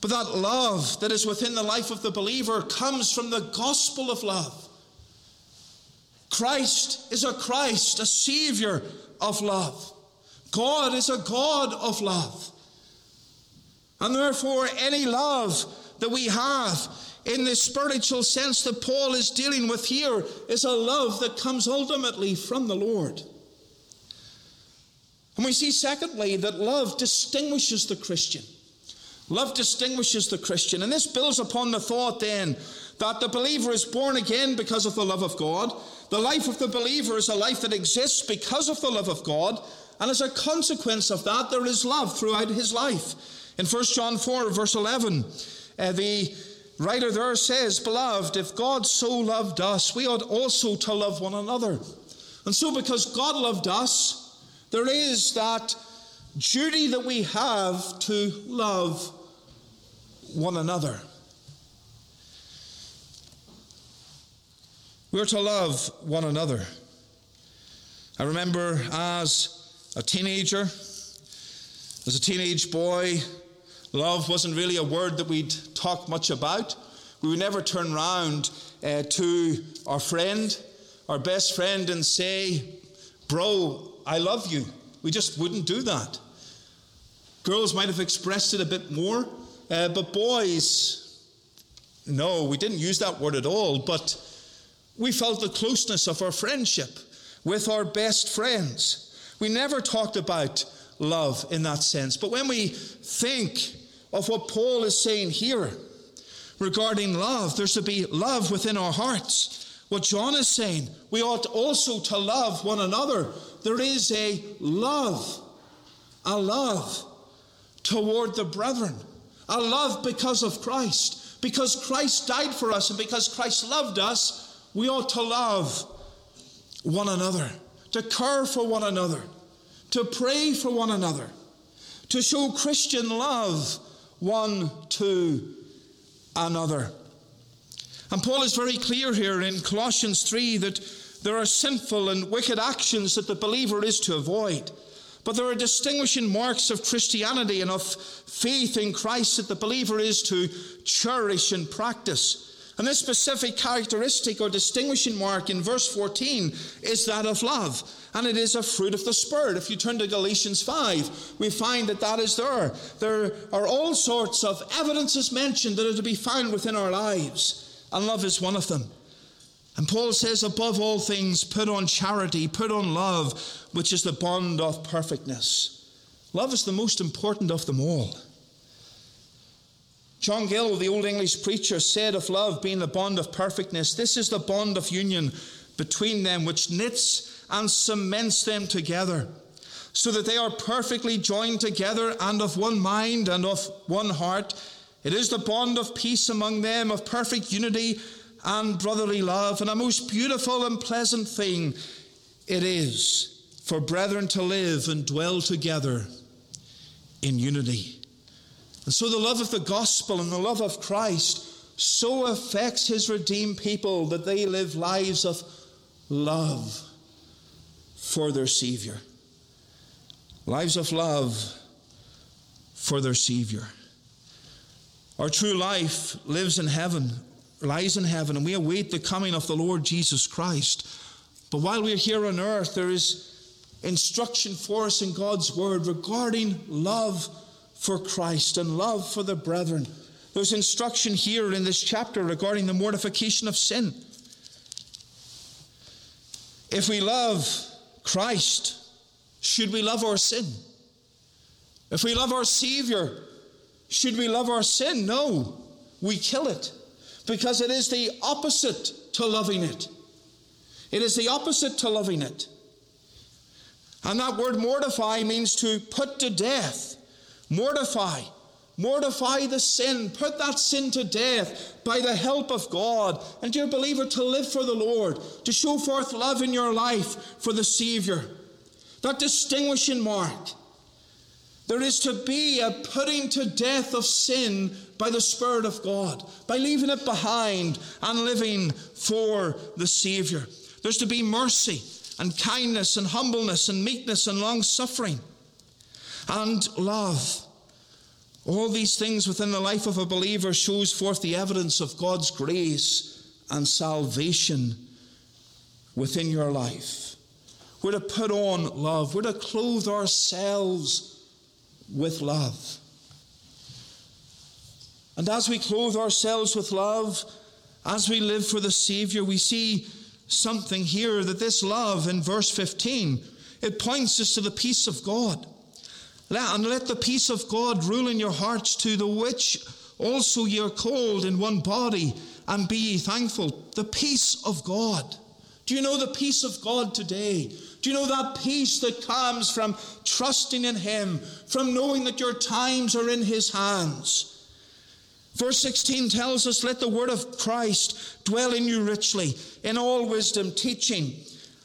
But that love that is within the life of the believer comes from the gospel of love. Christ is a Christ, a Savior of love. God is a God of love. And therefore, any love that we have in the spiritual sense that Paul is dealing with here is a love that comes ultimately from the Lord. And we see, secondly, that love distinguishes the Christian. Love distinguishes the Christian. And this builds upon the thought then that the believer is born again because of the love of God. The life of the believer is a life that exists because of the love of God. And as a consequence of that, there is love throughout his life. In 1 John 4, verse 11, uh, the writer there says, Beloved, if God so loved us, we ought also to love one another. And so, because God loved us, there is that duty that we have to love one another. We're to love one another. I remember as a teenager. As a teenage boy, love wasn't really a word that we'd talk much about. We would never turn round uh, to our friend, our best friend, and say, Bro, I love you. We just wouldn't do that. Girls might have expressed it a bit more, uh, but boys, no, we didn't use that word at all. But we felt the closeness of our friendship with our best friends. We never talked about love in that sense. But when we think of what Paul is saying here regarding love, there's to be love within our hearts. What John is saying, we ought also to love one another. there is a love, a love toward the brethren, a love because of Christ. Because Christ died for us and because Christ loved us, we ought to love one another, to care for one another, to pray for one another, to show Christian love one to another. And Paul is very clear here in Colossians 3 that there are sinful and wicked actions that the believer is to avoid. But there are distinguishing marks of Christianity and of faith in Christ that the believer is to cherish and practice. And this specific characteristic or distinguishing mark in verse 14 is that of love. And it is a fruit of the Spirit. If you turn to Galatians 5, we find that that is there. There are all sorts of evidences mentioned that are to be found within our lives. And love is one of them. And Paul says, above all things, put on charity, put on love, which is the bond of perfectness. Love is the most important of them all. John Gill, the old English preacher, said of love being the bond of perfectness, this is the bond of union between them which knits and cements them together, so that they are perfectly joined together and of one mind and of one heart. It is the bond of peace among them, of perfect unity and brotherly love, and a most beautiful and pleasant thing it is for brethren to live and dwell together in unity. And so the love of the gospel and the love of Christ so affects his redeemed people that they live lives of love for their Savior. Lives of love for their Savior. Our true life lives in heaven, lies in heaven, and we await the coming of the Lord Jesus Christ. But while we're here on earth, there is instruction for us in God's Word regarding love for Christ and love for the brethren. There's instruction here in this chapter regarding the mortification of sin. If we love Christ, should we love our sin? If we love our Savior, should we love our sin? No, we kill it because it is the opposite to loving it. It is the opposite to loving it. And that word mortify means to put to death. Mortify. Mortify the sin. Put that sin to death by the help of God. And, dear believer, to live for the Lord, to show forth love in your life for the Savior. That distinguishing mark. There is to be a putting to death of sin by the Spirit of God, by leaving it behind and living for the Savior. There's to be mercy and kindness and humbleness and meekness and long suffering and love. All these things within the life of a believer shows forth the evidence of God's grace and salvation within your life. We're to put on love. We're to clothe ourselves with love. And as we clothe ourselves with love, as we live for the Savior, we see something here that this love in verse 15, it points us to the peace of God. And let the peace of God rule in your hearts, to the which also ye are called in one body, and be ye thankful. The peace of God. Do you know the peace of God today? Do you know that peace that comes from trusting in Him, from knowing that your times are in His hands? Verse 16 tells us, Let the word of Christ dwell in you richly, in all wisdom, teaching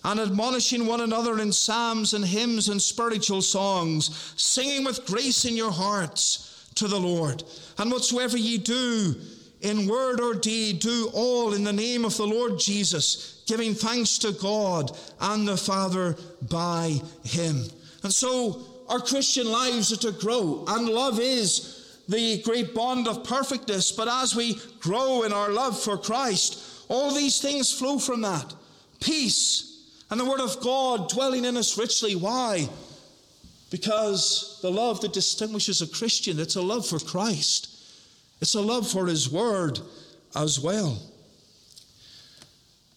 and admonishing one another in psalms and hymns and spiritual songs, singing with grace in your hearts to the Lord. And whatsoever ye do, in word or deed, do all in the name of the Lord Jesus, giving thanks to God and the Father by him. And so our Christian lives are to grow, and love is the great bond of perfectness. But as we grow in our love for Christ, all these things flow from that peace and the Word of God dwelling in us richly. Why? Because the love that distinguishes a Christian, it's a love for Christ. It's a love for His Word as well.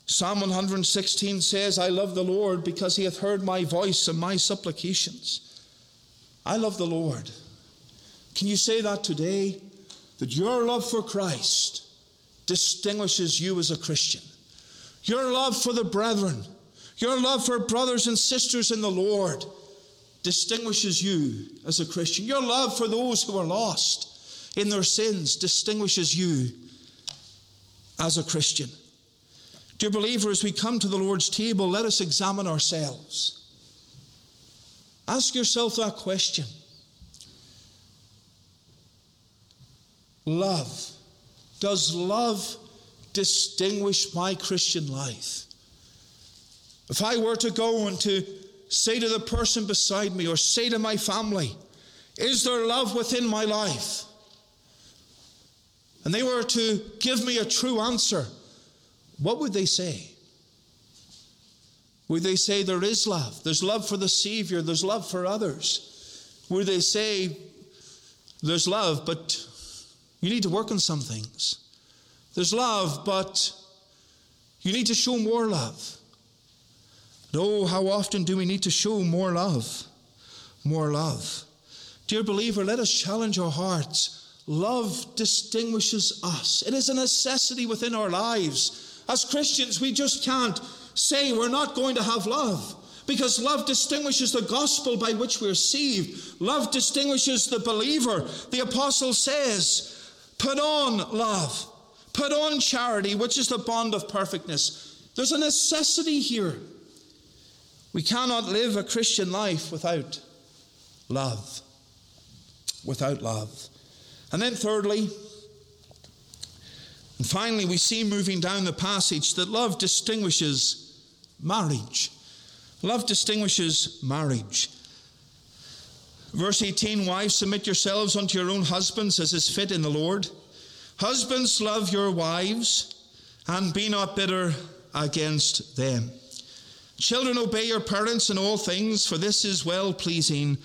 Psalm 116 says, I love the Lord because He hath heard my voice and my supplications. I love the Lord. Can you say that today? That your love for Christ distinguishes you as a Christian. Your love for the brethren Your love for brothers and sisters in the Lord distinguishes you as a Christian. Your love for those who are lost in their sins distinguishes you as a Christian. Dear believer, as we come to the Lord's table, let us examine ourselves. Ask yourself that question Love. Does love distinguish my Christian life? If I were to go and to say to the person beside me or say to my family, Is there love within my life? And they were to give me a true answer, what would they say? Would they say there is love? There's love for the Savior, there's love for others. Would they say there's love, but you need to work on some things? There's love, but you need to show more love. Oh, how often do we need to show more love? More love. Dear believer, let us challenge our hearts. Love distinguishes us, it is a necessity within our lives. As Christians, we just can't say we're not going to have love. Because love distinguishes the gospel by which we're saved. Love distinguishes the believer. The apostle says, Put on love. Put on charity, which is the bond of perfectness. There's a necessity here. We cannot live a Christian life without love. Without love. And then, thirdly, and finally, we see moving down the passage that love distinguishes marriage. Love distinguishes marriage. Verse 18 Wives, submit yourselves unto your own husbands as is fit in the Lord. Husbands, love your wives and be not bitter against them. Children, obey your parents in all things, for this is well pleasing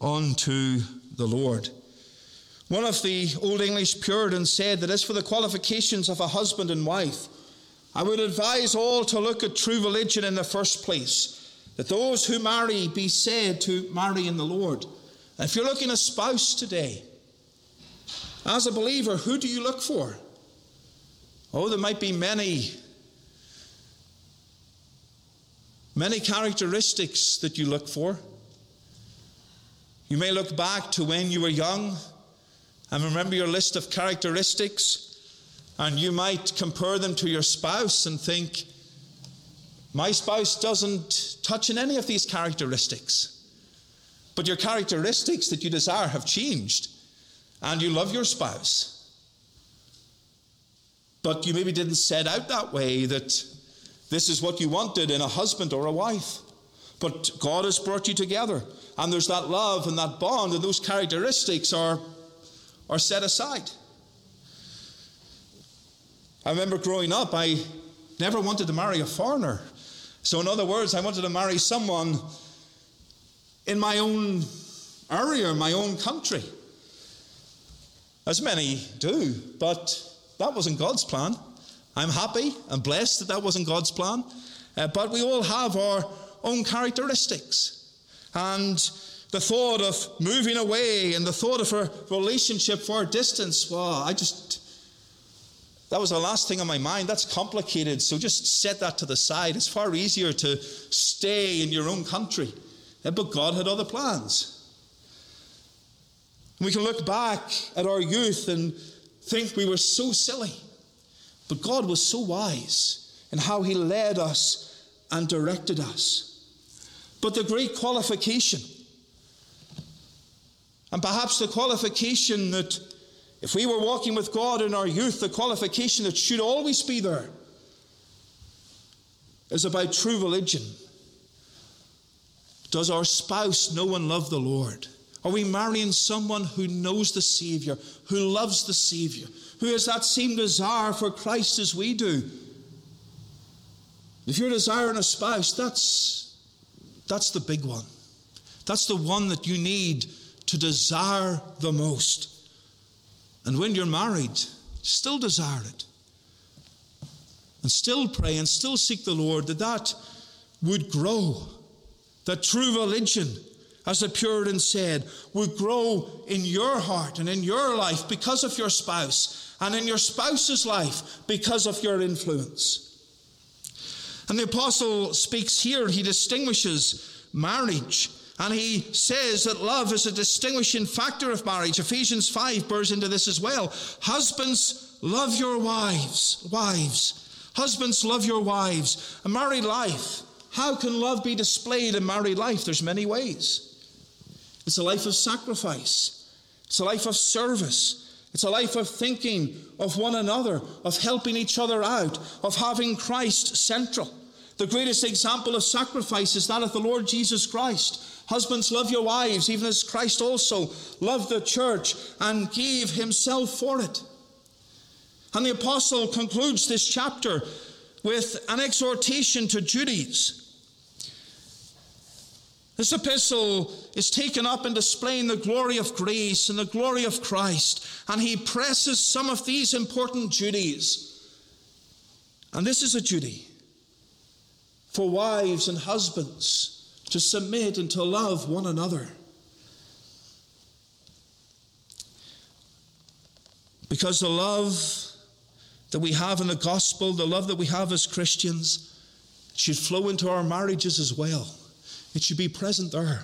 unto the Lord. One of the Old English Puritans said that as for the qualifications of a husband and wife, I would advise all to look at true religion in the first place, that those who marry be said to marry in the Lord. If you're looking a spouse today, as a believer, who do you look for? Oh, there might be many, many characteristics that you look for. You may look back to when you were young and remember your list of characteristics, and you might compare them to your spouse and think, my spouse doesn't touch on any of these characteristics. But your characteristics that you desire have changed, and you love your spouse. But you maybe didn't set out that way that this is what you wanted in a husband or a wife. But God has brought you together, and there's that love and that bond, and those characteristics are are set aside. I remember growing up, I never wanted to marry a foreigner. So, in other words, I wanted to marry someone in my own area, my own country. As many do, but that wasn't God's plan. I'm happy and blessed that that wasn't God's plan. Uh, but we all have our own characteristics. And the thought of moving away and the thought of a relationship for a distance, well, I just, that was the last thing on my mind. That's complicated. So just set that to the side. It's far easier to stay in your own country. But God had other plans. We can look back at our youth and think we were so silly. But God was so wise in how He led us and directed us. But the great qualification and perhaps the qualification that, if we were walking with God in our youth, the qualification that should always be there is about true religion. Does our spouse know and love the Lord? Are we marrying someone who knows the Savior, who loves the Savior, who has that same desire for Christ as we do? If you're desiring a spouse, that's, that's the big one. That's the one that you need to desire the most. And when you're married, still desire it. And still pray and still seek the Lord that that would grow. That true religion, as the Puritan said, would grow in your heart and in your life because of your spouse, and in your spouse's life because of your influence. And the apostle speaks here, he distinguishes marriage. And he says that love is a distinguishing factor of marriage. Ephesians 5 bears into this as well. Husbands, love your wives. Wives. Husbands, love your wives. A married life. How can love be displayed in married life? There's many ways. It's a life of sacrifice. It's a life of service. It's a life of thinking of one another, of helping each other out, of having Christ central. The greatest example of sacrifice is that of the Lord Jesus Christ. Husbands, love your wives, even as Christ also loved the church and gave himself for it. And the apostle concludes this chapter with an exhortation to duties. This epistle is taken up in displaying the glory of grace and the glory of Christ, and he presses some of these important duties. And this is a duty for wives and husbands to submit and to love one another. Because the love that we have in the gospel, the love that we have as Christians, should flow into our marriages as well. It should be present there.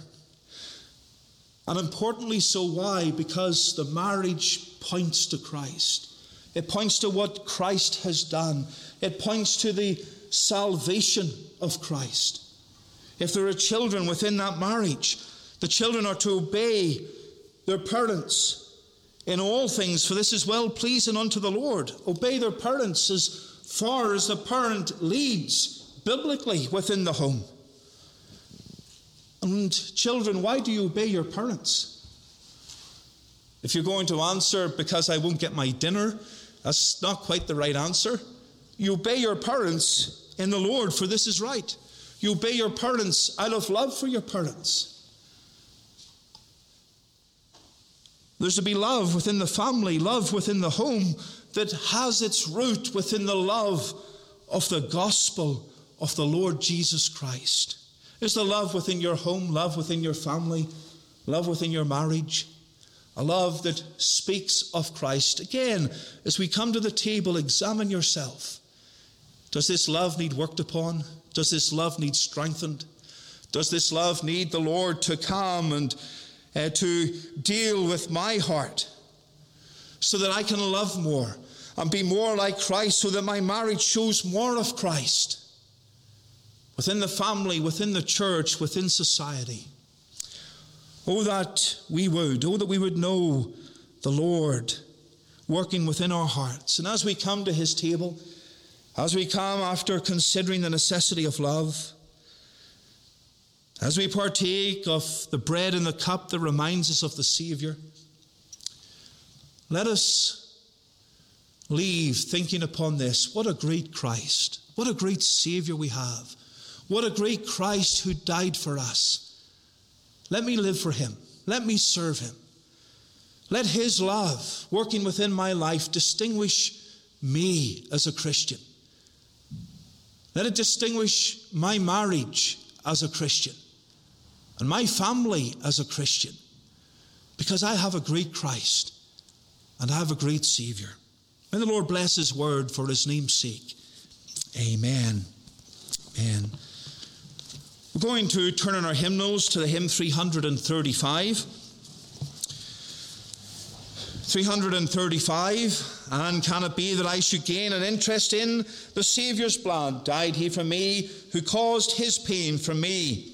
And importantly, so why? Because the marriage points to Christ. It points to what Christ has done. It points to the salvation of Christ. If there are children within that marriage, the children are to obey their parents in all things, for this is well pleasing unto the Lord. Obey their parents as far as the parent leads biblically within the home. And children, why do you obey your parents? If you're going to answer because I won't get my dinner, that's not quite the right answer. You obey your parents in the Lord, for this is right. You obey your parents out of love for your parents. There's to be love within the family, love within the home that has its root within the love of the gospel of the Lord Jesus Christ. Is the love within your home, love within your family, love within your marriage? A love that speaks of Christ. Again, as we come to the table, examine yourself. Does this love need worked upon? Does this love need strengthened? Does this love need the Lord to come and uh, to deal with my heart so that I can love more and be more like Christ, so that my marriage shows more of Christ? Within the family, within the church, within society. Oh, that we would, oh, that we would know the Lord working within our hearts. And as we come to his table, as we come after considering the necessity of love, as we partake of the bread and the cup that reminds us of the Savior, let us leave thinking upon this. What a great Christ. What a great Savior we have. What a great Christ who died for us. Let me live for him. Let me serve him. Let his love working within my life distinguish me as a Christian. Let it distinguish my marriage as a Christian and my family as a Christian because I have a great Christ and I have a great Savior. May the Lord bless His word for His name's sake. Amen. Amen. We're going to turn in our hymnals to the hymn 335. 335. And can it be that I should gain an interest in the Saviour's blood? Died he for me, who caused his pain for me,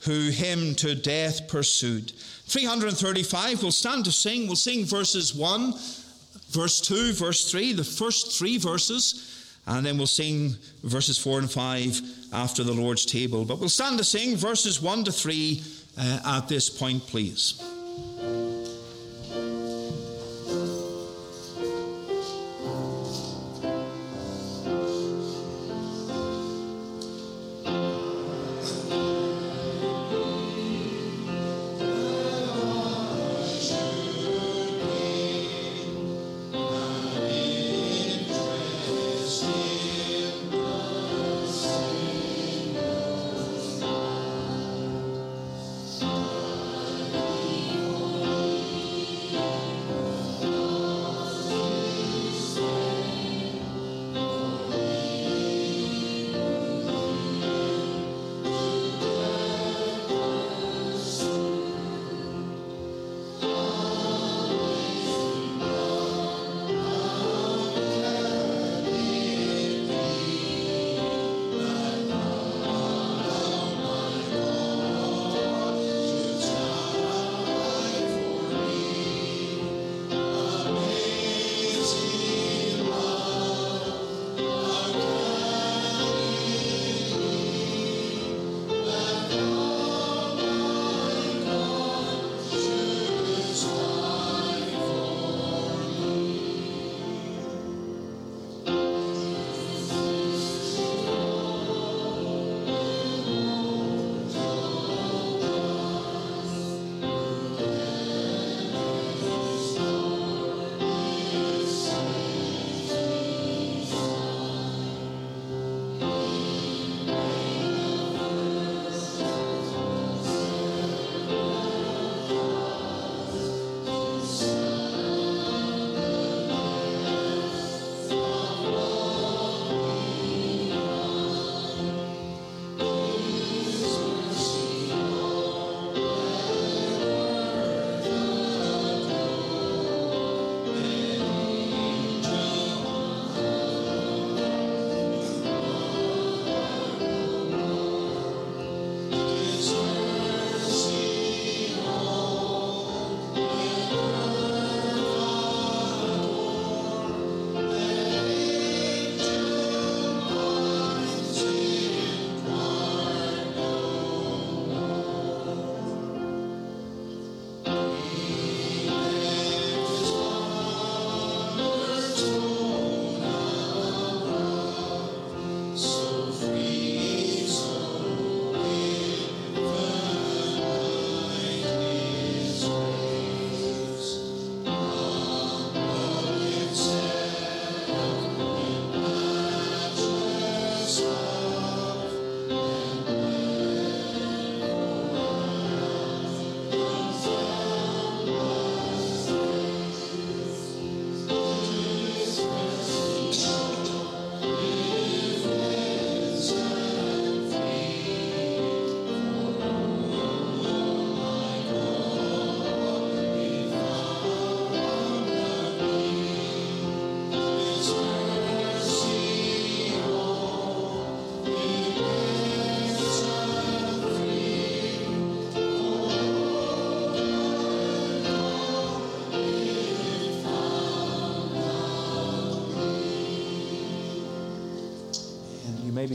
who him to death pursued. 335, we'll stand to sing. We'll sing verses 1, verse 2, verse 3, the first three verses. And then we'll sing verses 4 and 5 after the Lord's table. But we'll stand to sing verses 1 to 3 uh, at this point, please.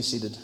Seated.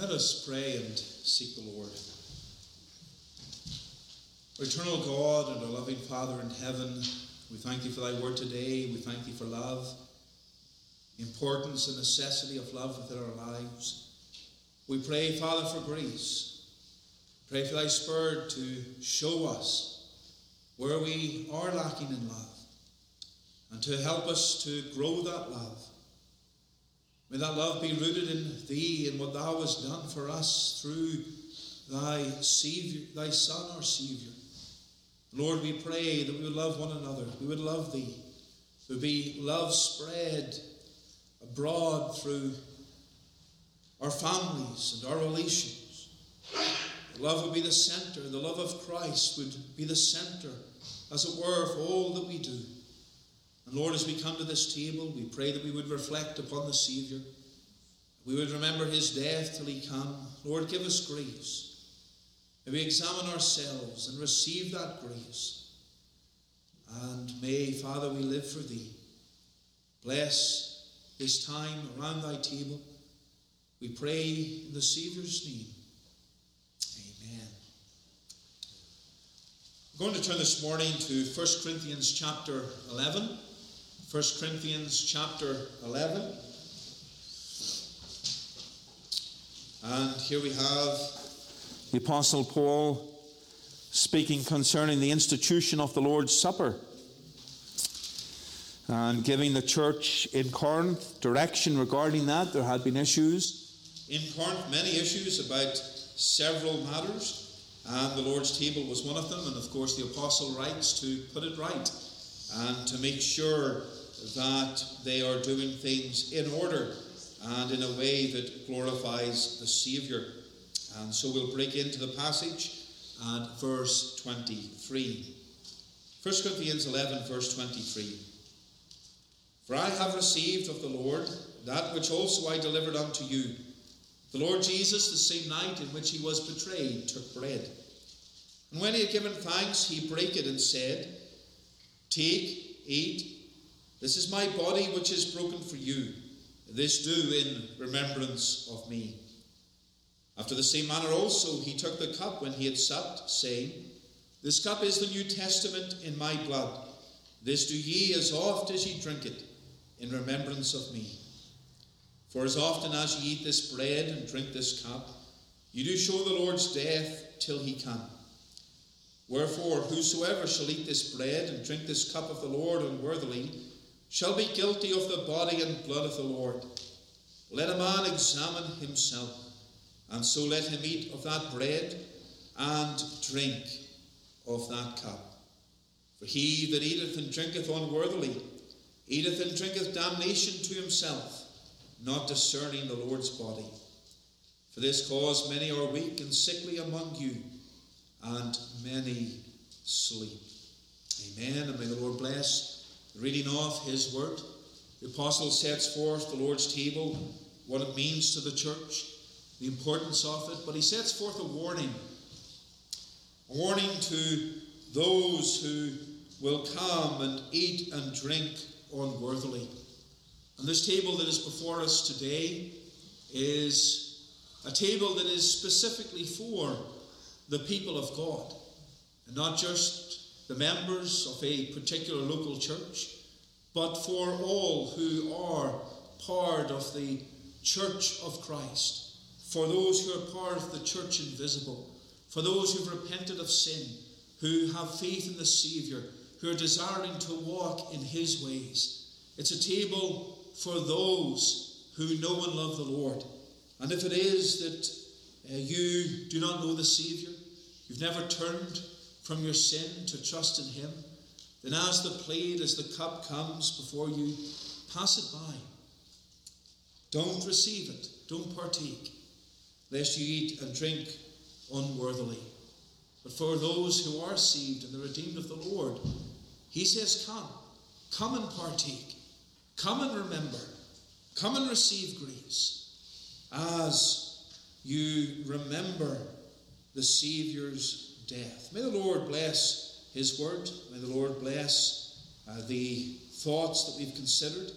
Let us pray and seek the Lord. Eternal God and our loving Father in heaven, we thank thee for thy word today. We thank thee for love, importance and necessity of love within our lives. We pray, Father, for grace. Pray for thy Spirit to show us where we are lacking in love and to help us to grow that love. May that love be rooted in thee and what thou hast done for us through thy Savior, thy Son, our Savior. Lord, we pray that we would love one another. We would love thee. There would be love spread abroad through our families and our relations. Love would be the center. The love of Christ would be the center, as it were, of all that we do. And Lord, as we come to this table, we pray that we would reflect upon the Saviour. We would remember his death till he come. Lord, give us grace. May we examine ourselves and receive that grace. And may, Father, we live for thee. Bless this time around thy table. We pray in the Saviour's name. Amen. I'm going to turn this morning to 1 Corinthians chapter 11. 1 Corinthians chapter 11. And here we have the Apostle Paul speaking concerning the institution of the Lord's Supper and giving the church in Corinth direction regarding that. There had been issues in Corinth, many issues about several matters, and the Lord's table was one of them. And of course, the Apostle writes to put it right and to make sure that they are doing things in order and in a way that glorifies the Saviour. And so we'll break into the passage at verse 23. 1 Corinthians 11, verse 23. For I have received of the Lord that which also I delivered unto you. The Lord Jesus, the same night in which he was betrayed, took bread. And when he had given thanks, he brake it and said, Take, eat, this is my body which is broken for you. This do in remembrance of me. After the same manner also he took the cup when he had supped, saying, This cup is the New Testament in my blood. This do ye as oft as ye drink it, in remembrance of me. For as often as ye eat this bread and drink this cup, you do show the Lord's death till he come. Wherefore, whosoever shall eat this bread and drink this cup of the Lord unworthily, shall be guilty of the body and blood of the Lord. Let a man examine himself, and so let him eat of that bread and drink of that cup. For he that eateth and drinketh unworthily eateth and drinketh damnation to himself, not discerning the Lord's body. For this cause many are weak and sickly among you, and many sleep. Amen. And may the Lord bless reading off his word. The apostle sets forth the Lord's table, what it means to the church, the importance of it, but he sets forth a warning. A warning to those who will come and eat and drink unworthily. And this table that is before us today is a table that is specifically for the people of God, and not just the members of a particular local church, but for all who are part of the church of Christ, for those who are part of the church invisible, for those who've repented of sin, who have faith in the Saviour, who are desiring to walk in His ways. It's a table for those who know and love the Lord. And if it is that uh, you do not know the Saviour, you've never turned from your sin to trust in Him, then as the plate, as the cup comes before you, pass it by. Don't receive it, don't partake, lest you eat and drink unworthily. But for those who are saved and the redeemed of the Lord, He says, Come, come and partake, come and remember, come and receive grace as you remember the Saviour's death. May the Lord bless His word. May the Lord bless uh, the thoughts that we've considered.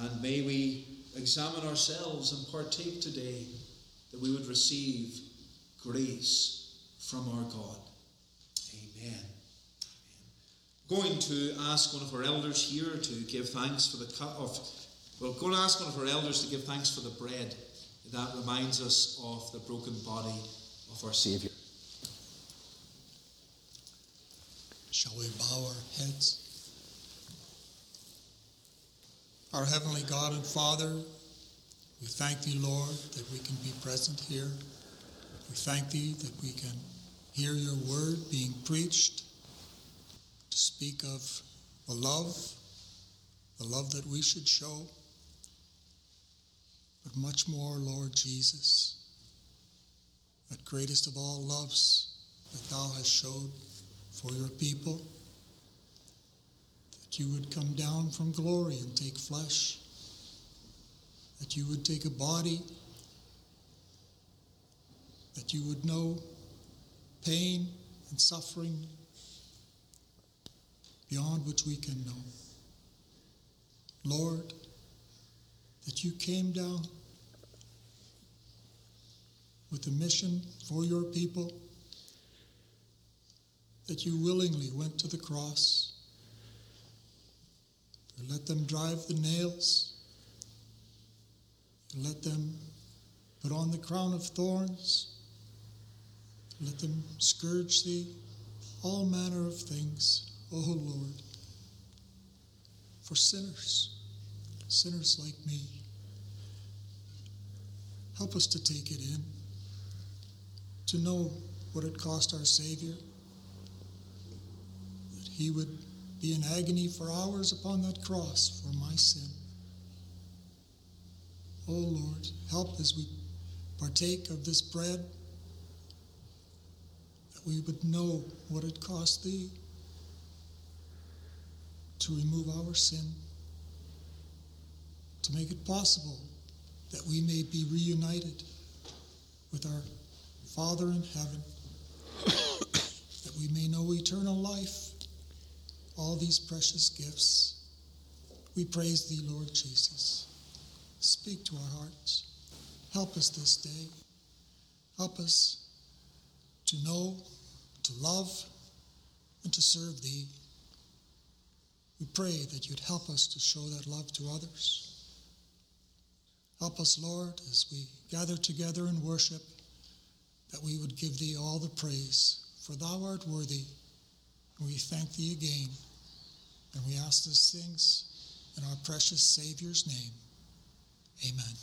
And may we examine ourselves and partake today that we would receive grace from our God. Amen. Going to ask one of our elders here to give thanks for the cut of. Well, going to ask one of our elders to give thanks for the bread that reminds us of the broken body of our Saviour. Shall we bow our heads? Our Heavenly God and Father, we thank Thee, Lord, that we can be present here. We thank Thee that we can hear Your word being preached, to speak of the love, the love that we should show, but much more, Lord Jesus, that greatest of all loves that Thou hast showed for Your people, that You would come down from glory and take flesh that you would take a body, that you would know pain and suffering beyond which we can know. Lord, that you came down with a mission for your people, that you willingly went to the cross. Let them drive the nails let them put on the crown of thorns. Let them scourge thee, all manner of things, O Lord, for sinners, sinners like me. Help us to take it in, to know what it cost our Savior, he would be in agony for hours upon that cross for my sin. Oh Lord, help as we partake of this bread, that we would know what it cost thee to remove our sin, to make it possible that we may be reunited with our Father in heaven, that we may know eternal life, all these precious gifts. We praise thee, Lord Jesus. Speak to our hearts. Help us this day. Help us to know, to love, and to serve Thee. We pray that you'd help us to show that love to others. Help us, Lord, as we gather together in worship, that we would give Thee all the praise, for Thou art worthy. We thank Thee again. And we ask these things in our precious Savior's name. Amen.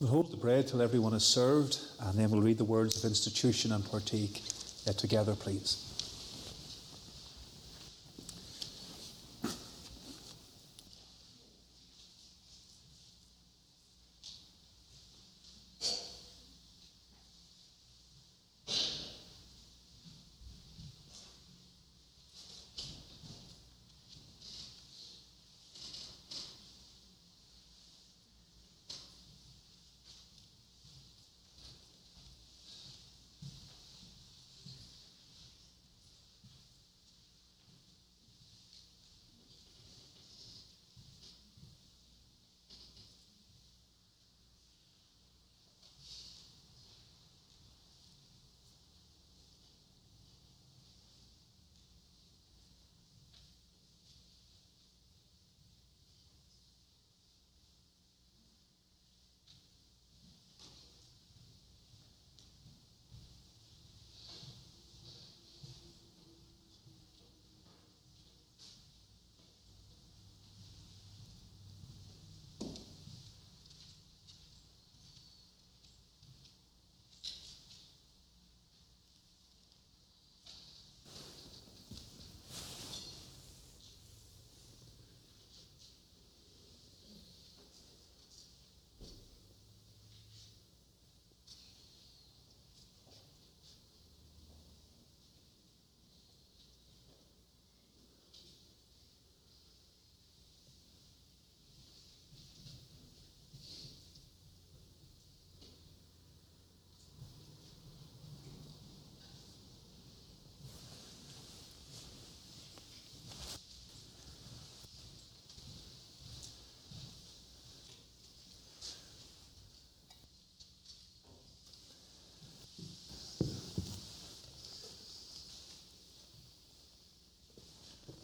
We'll hold the bread till everyone is served, and then we'll read the words of institution and partake together, please.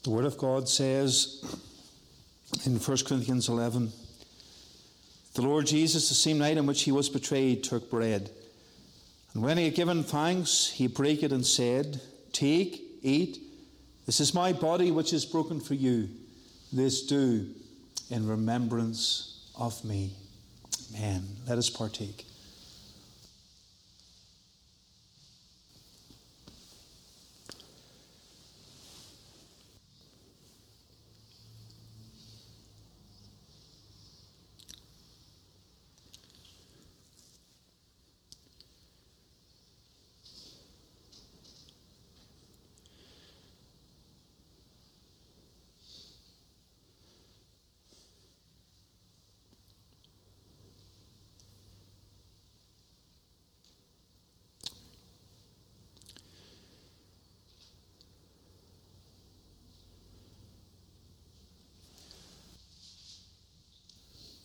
The Word of God says in 1 Corinthians 11 The Lord Jesus, the same night in which he was betrayed, took bread. And when he had given thanks, he brake it and said, Take, eat, this is my body which is broken for you. This do in remembrance of me. Amen. Let us partake.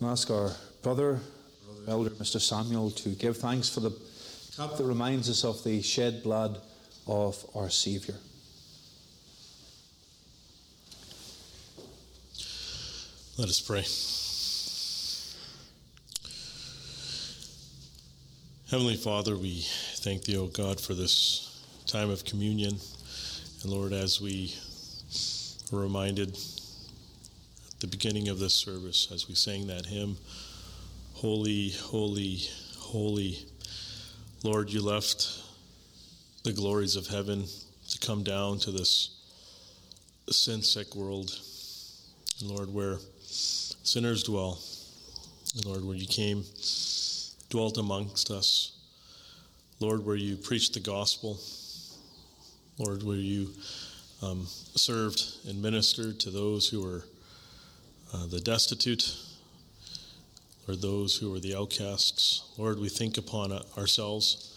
Ask our brother, Elder Mr. Samuel, to give thanks for the cup that reminds us of the shed blood of our Saviour. Let us pray. Heavenly Father, we thank Thee, O God, for this time of communion. And Lord, as we are reminded the beginning of this service as we sang that hymn Holy, Holy, Holy. Lord, you left the glories of heaven to come down to this sin sick world. Lord, where sinners dwell. Lord, where you came, dwelt amongst us. Lord, where you preached the gospel. Lord, where you um, served and ministered to those who were uh, the destitute, Lord, those who are the outcasts. Lord, we think upon ourselves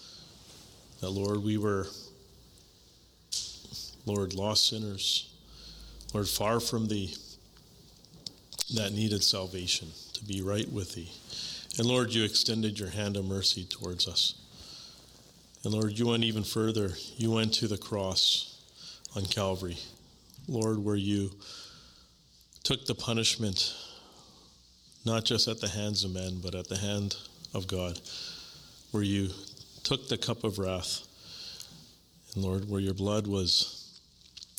that, Lord, we were, Lord, lost sinners. Lord, far from Thee, that needed salvation, to be right with Thee. And Lord, you extended your hand of mercy towards us. And Lord, you went even further. You went to the cross on Calvary. Lord, where you took the punishment not just at the hands of men, but at the hand of God, where you took the cup of wrath, and Lord, where your blood was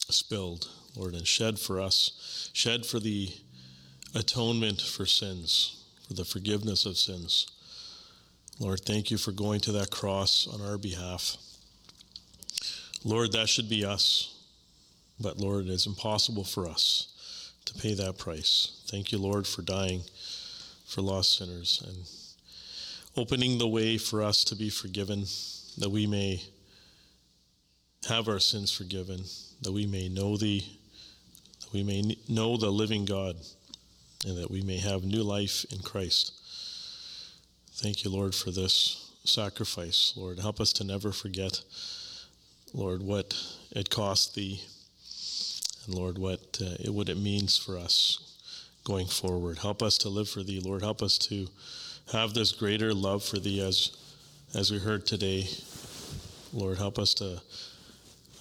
spilled, Lord, and shed for us, shed for the atonement for sins, for the forgiveness of sins. Lord, thank you for going to that cross on our behalf. Lord, that should be us, but Lord, it is impossible for us to pay that price. Thank you, Lord, for dying for lost sinners and opening the way for us to be forgiven, that we may have our sins forgiven, that we may know thee, that we may know the living God, and that we may have new life in Christ. Thank you, Lord, for this sacrifice. Lord, help us to never forget, Lord, what it cost thee and Lord, what uh, what it means for us going forward. Help us to live for Thee, Lord. Help us to have this greater love for Thee, as as we heard today. Lord, help us to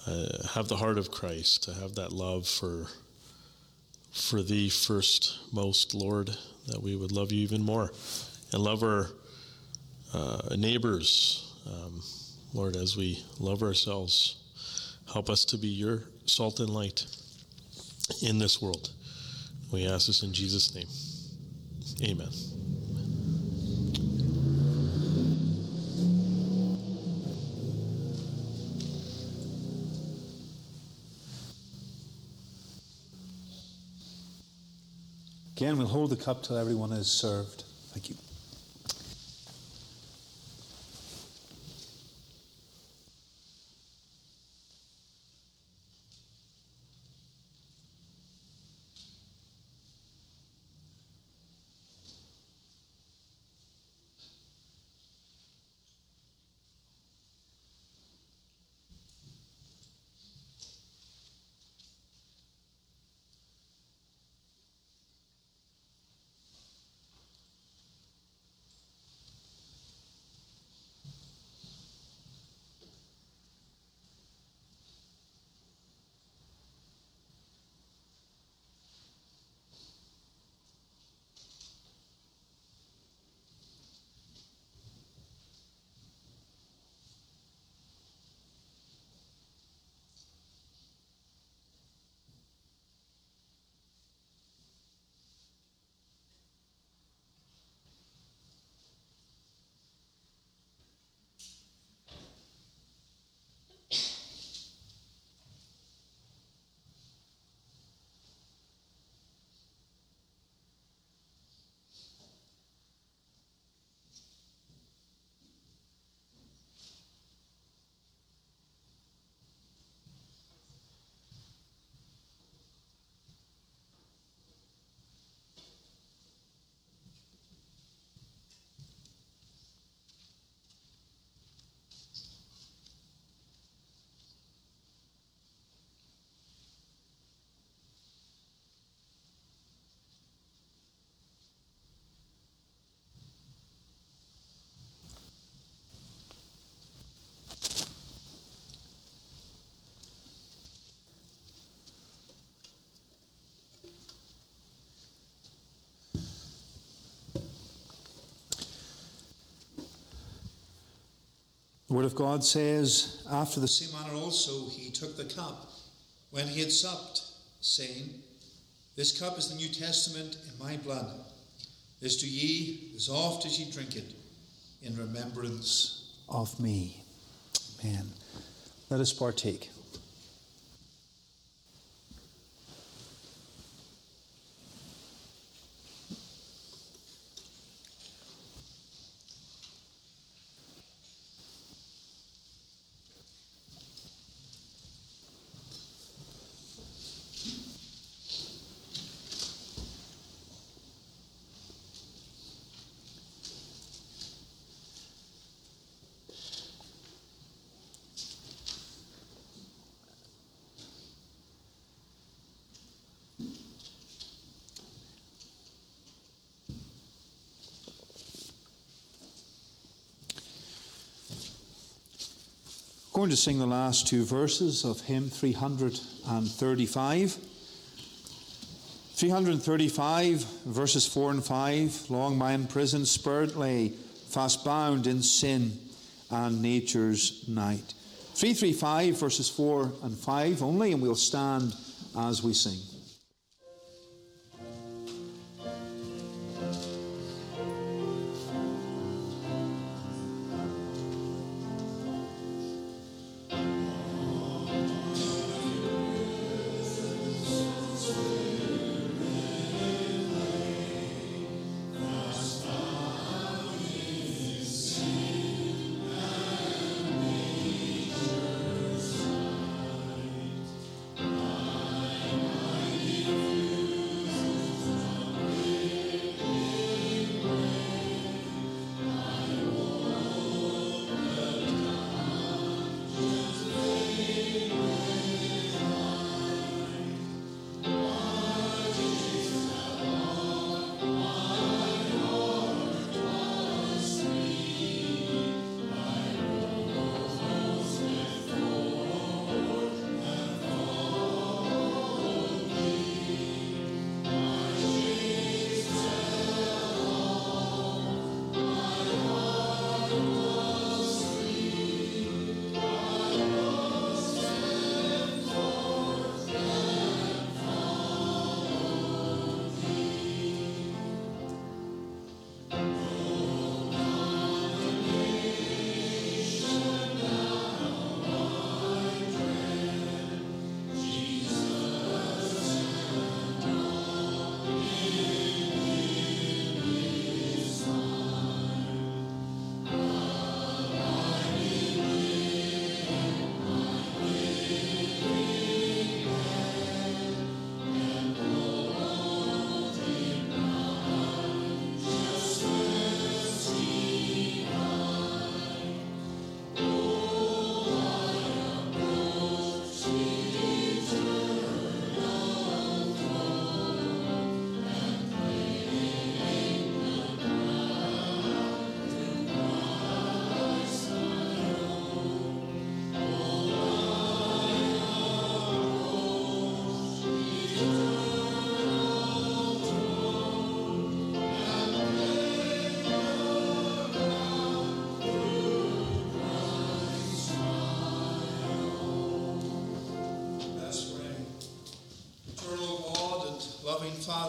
uh, have the heart of Christ, to have that love for for Thee first, most, Lord, that we would love You even more, and love our uh, neighbors, um, Lord, as we love ourselves. Help us to be Your salt and light in this world. We ask this in Jesus' name. Amen. Again, we'll hold the cup till everyone is served. Thank you. The Word of God says, After the same manner also he took the cup when he had supped, saying, This cup is the New Testament in my blood. This do ye as oft as ye drink it in remembrance of me. Amen. Let us partake. Going to sing the last two verses of hymn 335. 335, verses 4 and 5. Long my imprisoned spirit lay, fast bound in sin and nature's night. 335, verses 4 and 5 only, and we'll stand as we sing.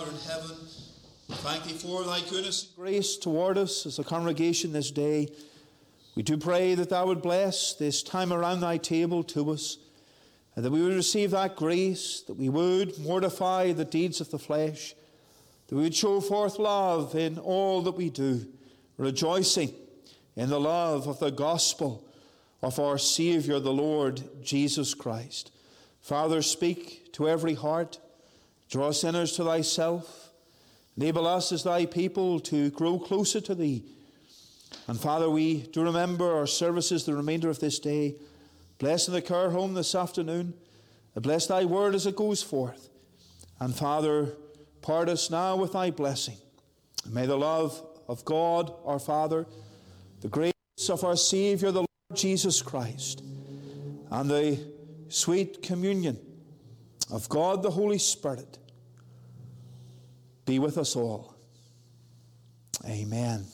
Father in heaven, thank thee for thy goodness and grace toward us as a congregation this day. We do pray that thou would bless this time around thy table to us, and that we would receive that grace, that we would mortify the deeds of the flesh, that we would show forth love in all that we do, rejoicing in the love of the gospel of our Saviour, the Lord Jesus Christ. Father, speak to every heart. Draw sinners to thyself. Enable us as thy people to grow closer to thee. And Father, we do remember our services the remainder of this day. Bless in the care home this afternoon. Bless thy word as it goes forth. And Father, part us now with thy blessing. may the love of God our Father, the grace of our Saviour, the Lord Jesus Christ, and the sweet communion of God the Holy Spirit be with us all. Amen.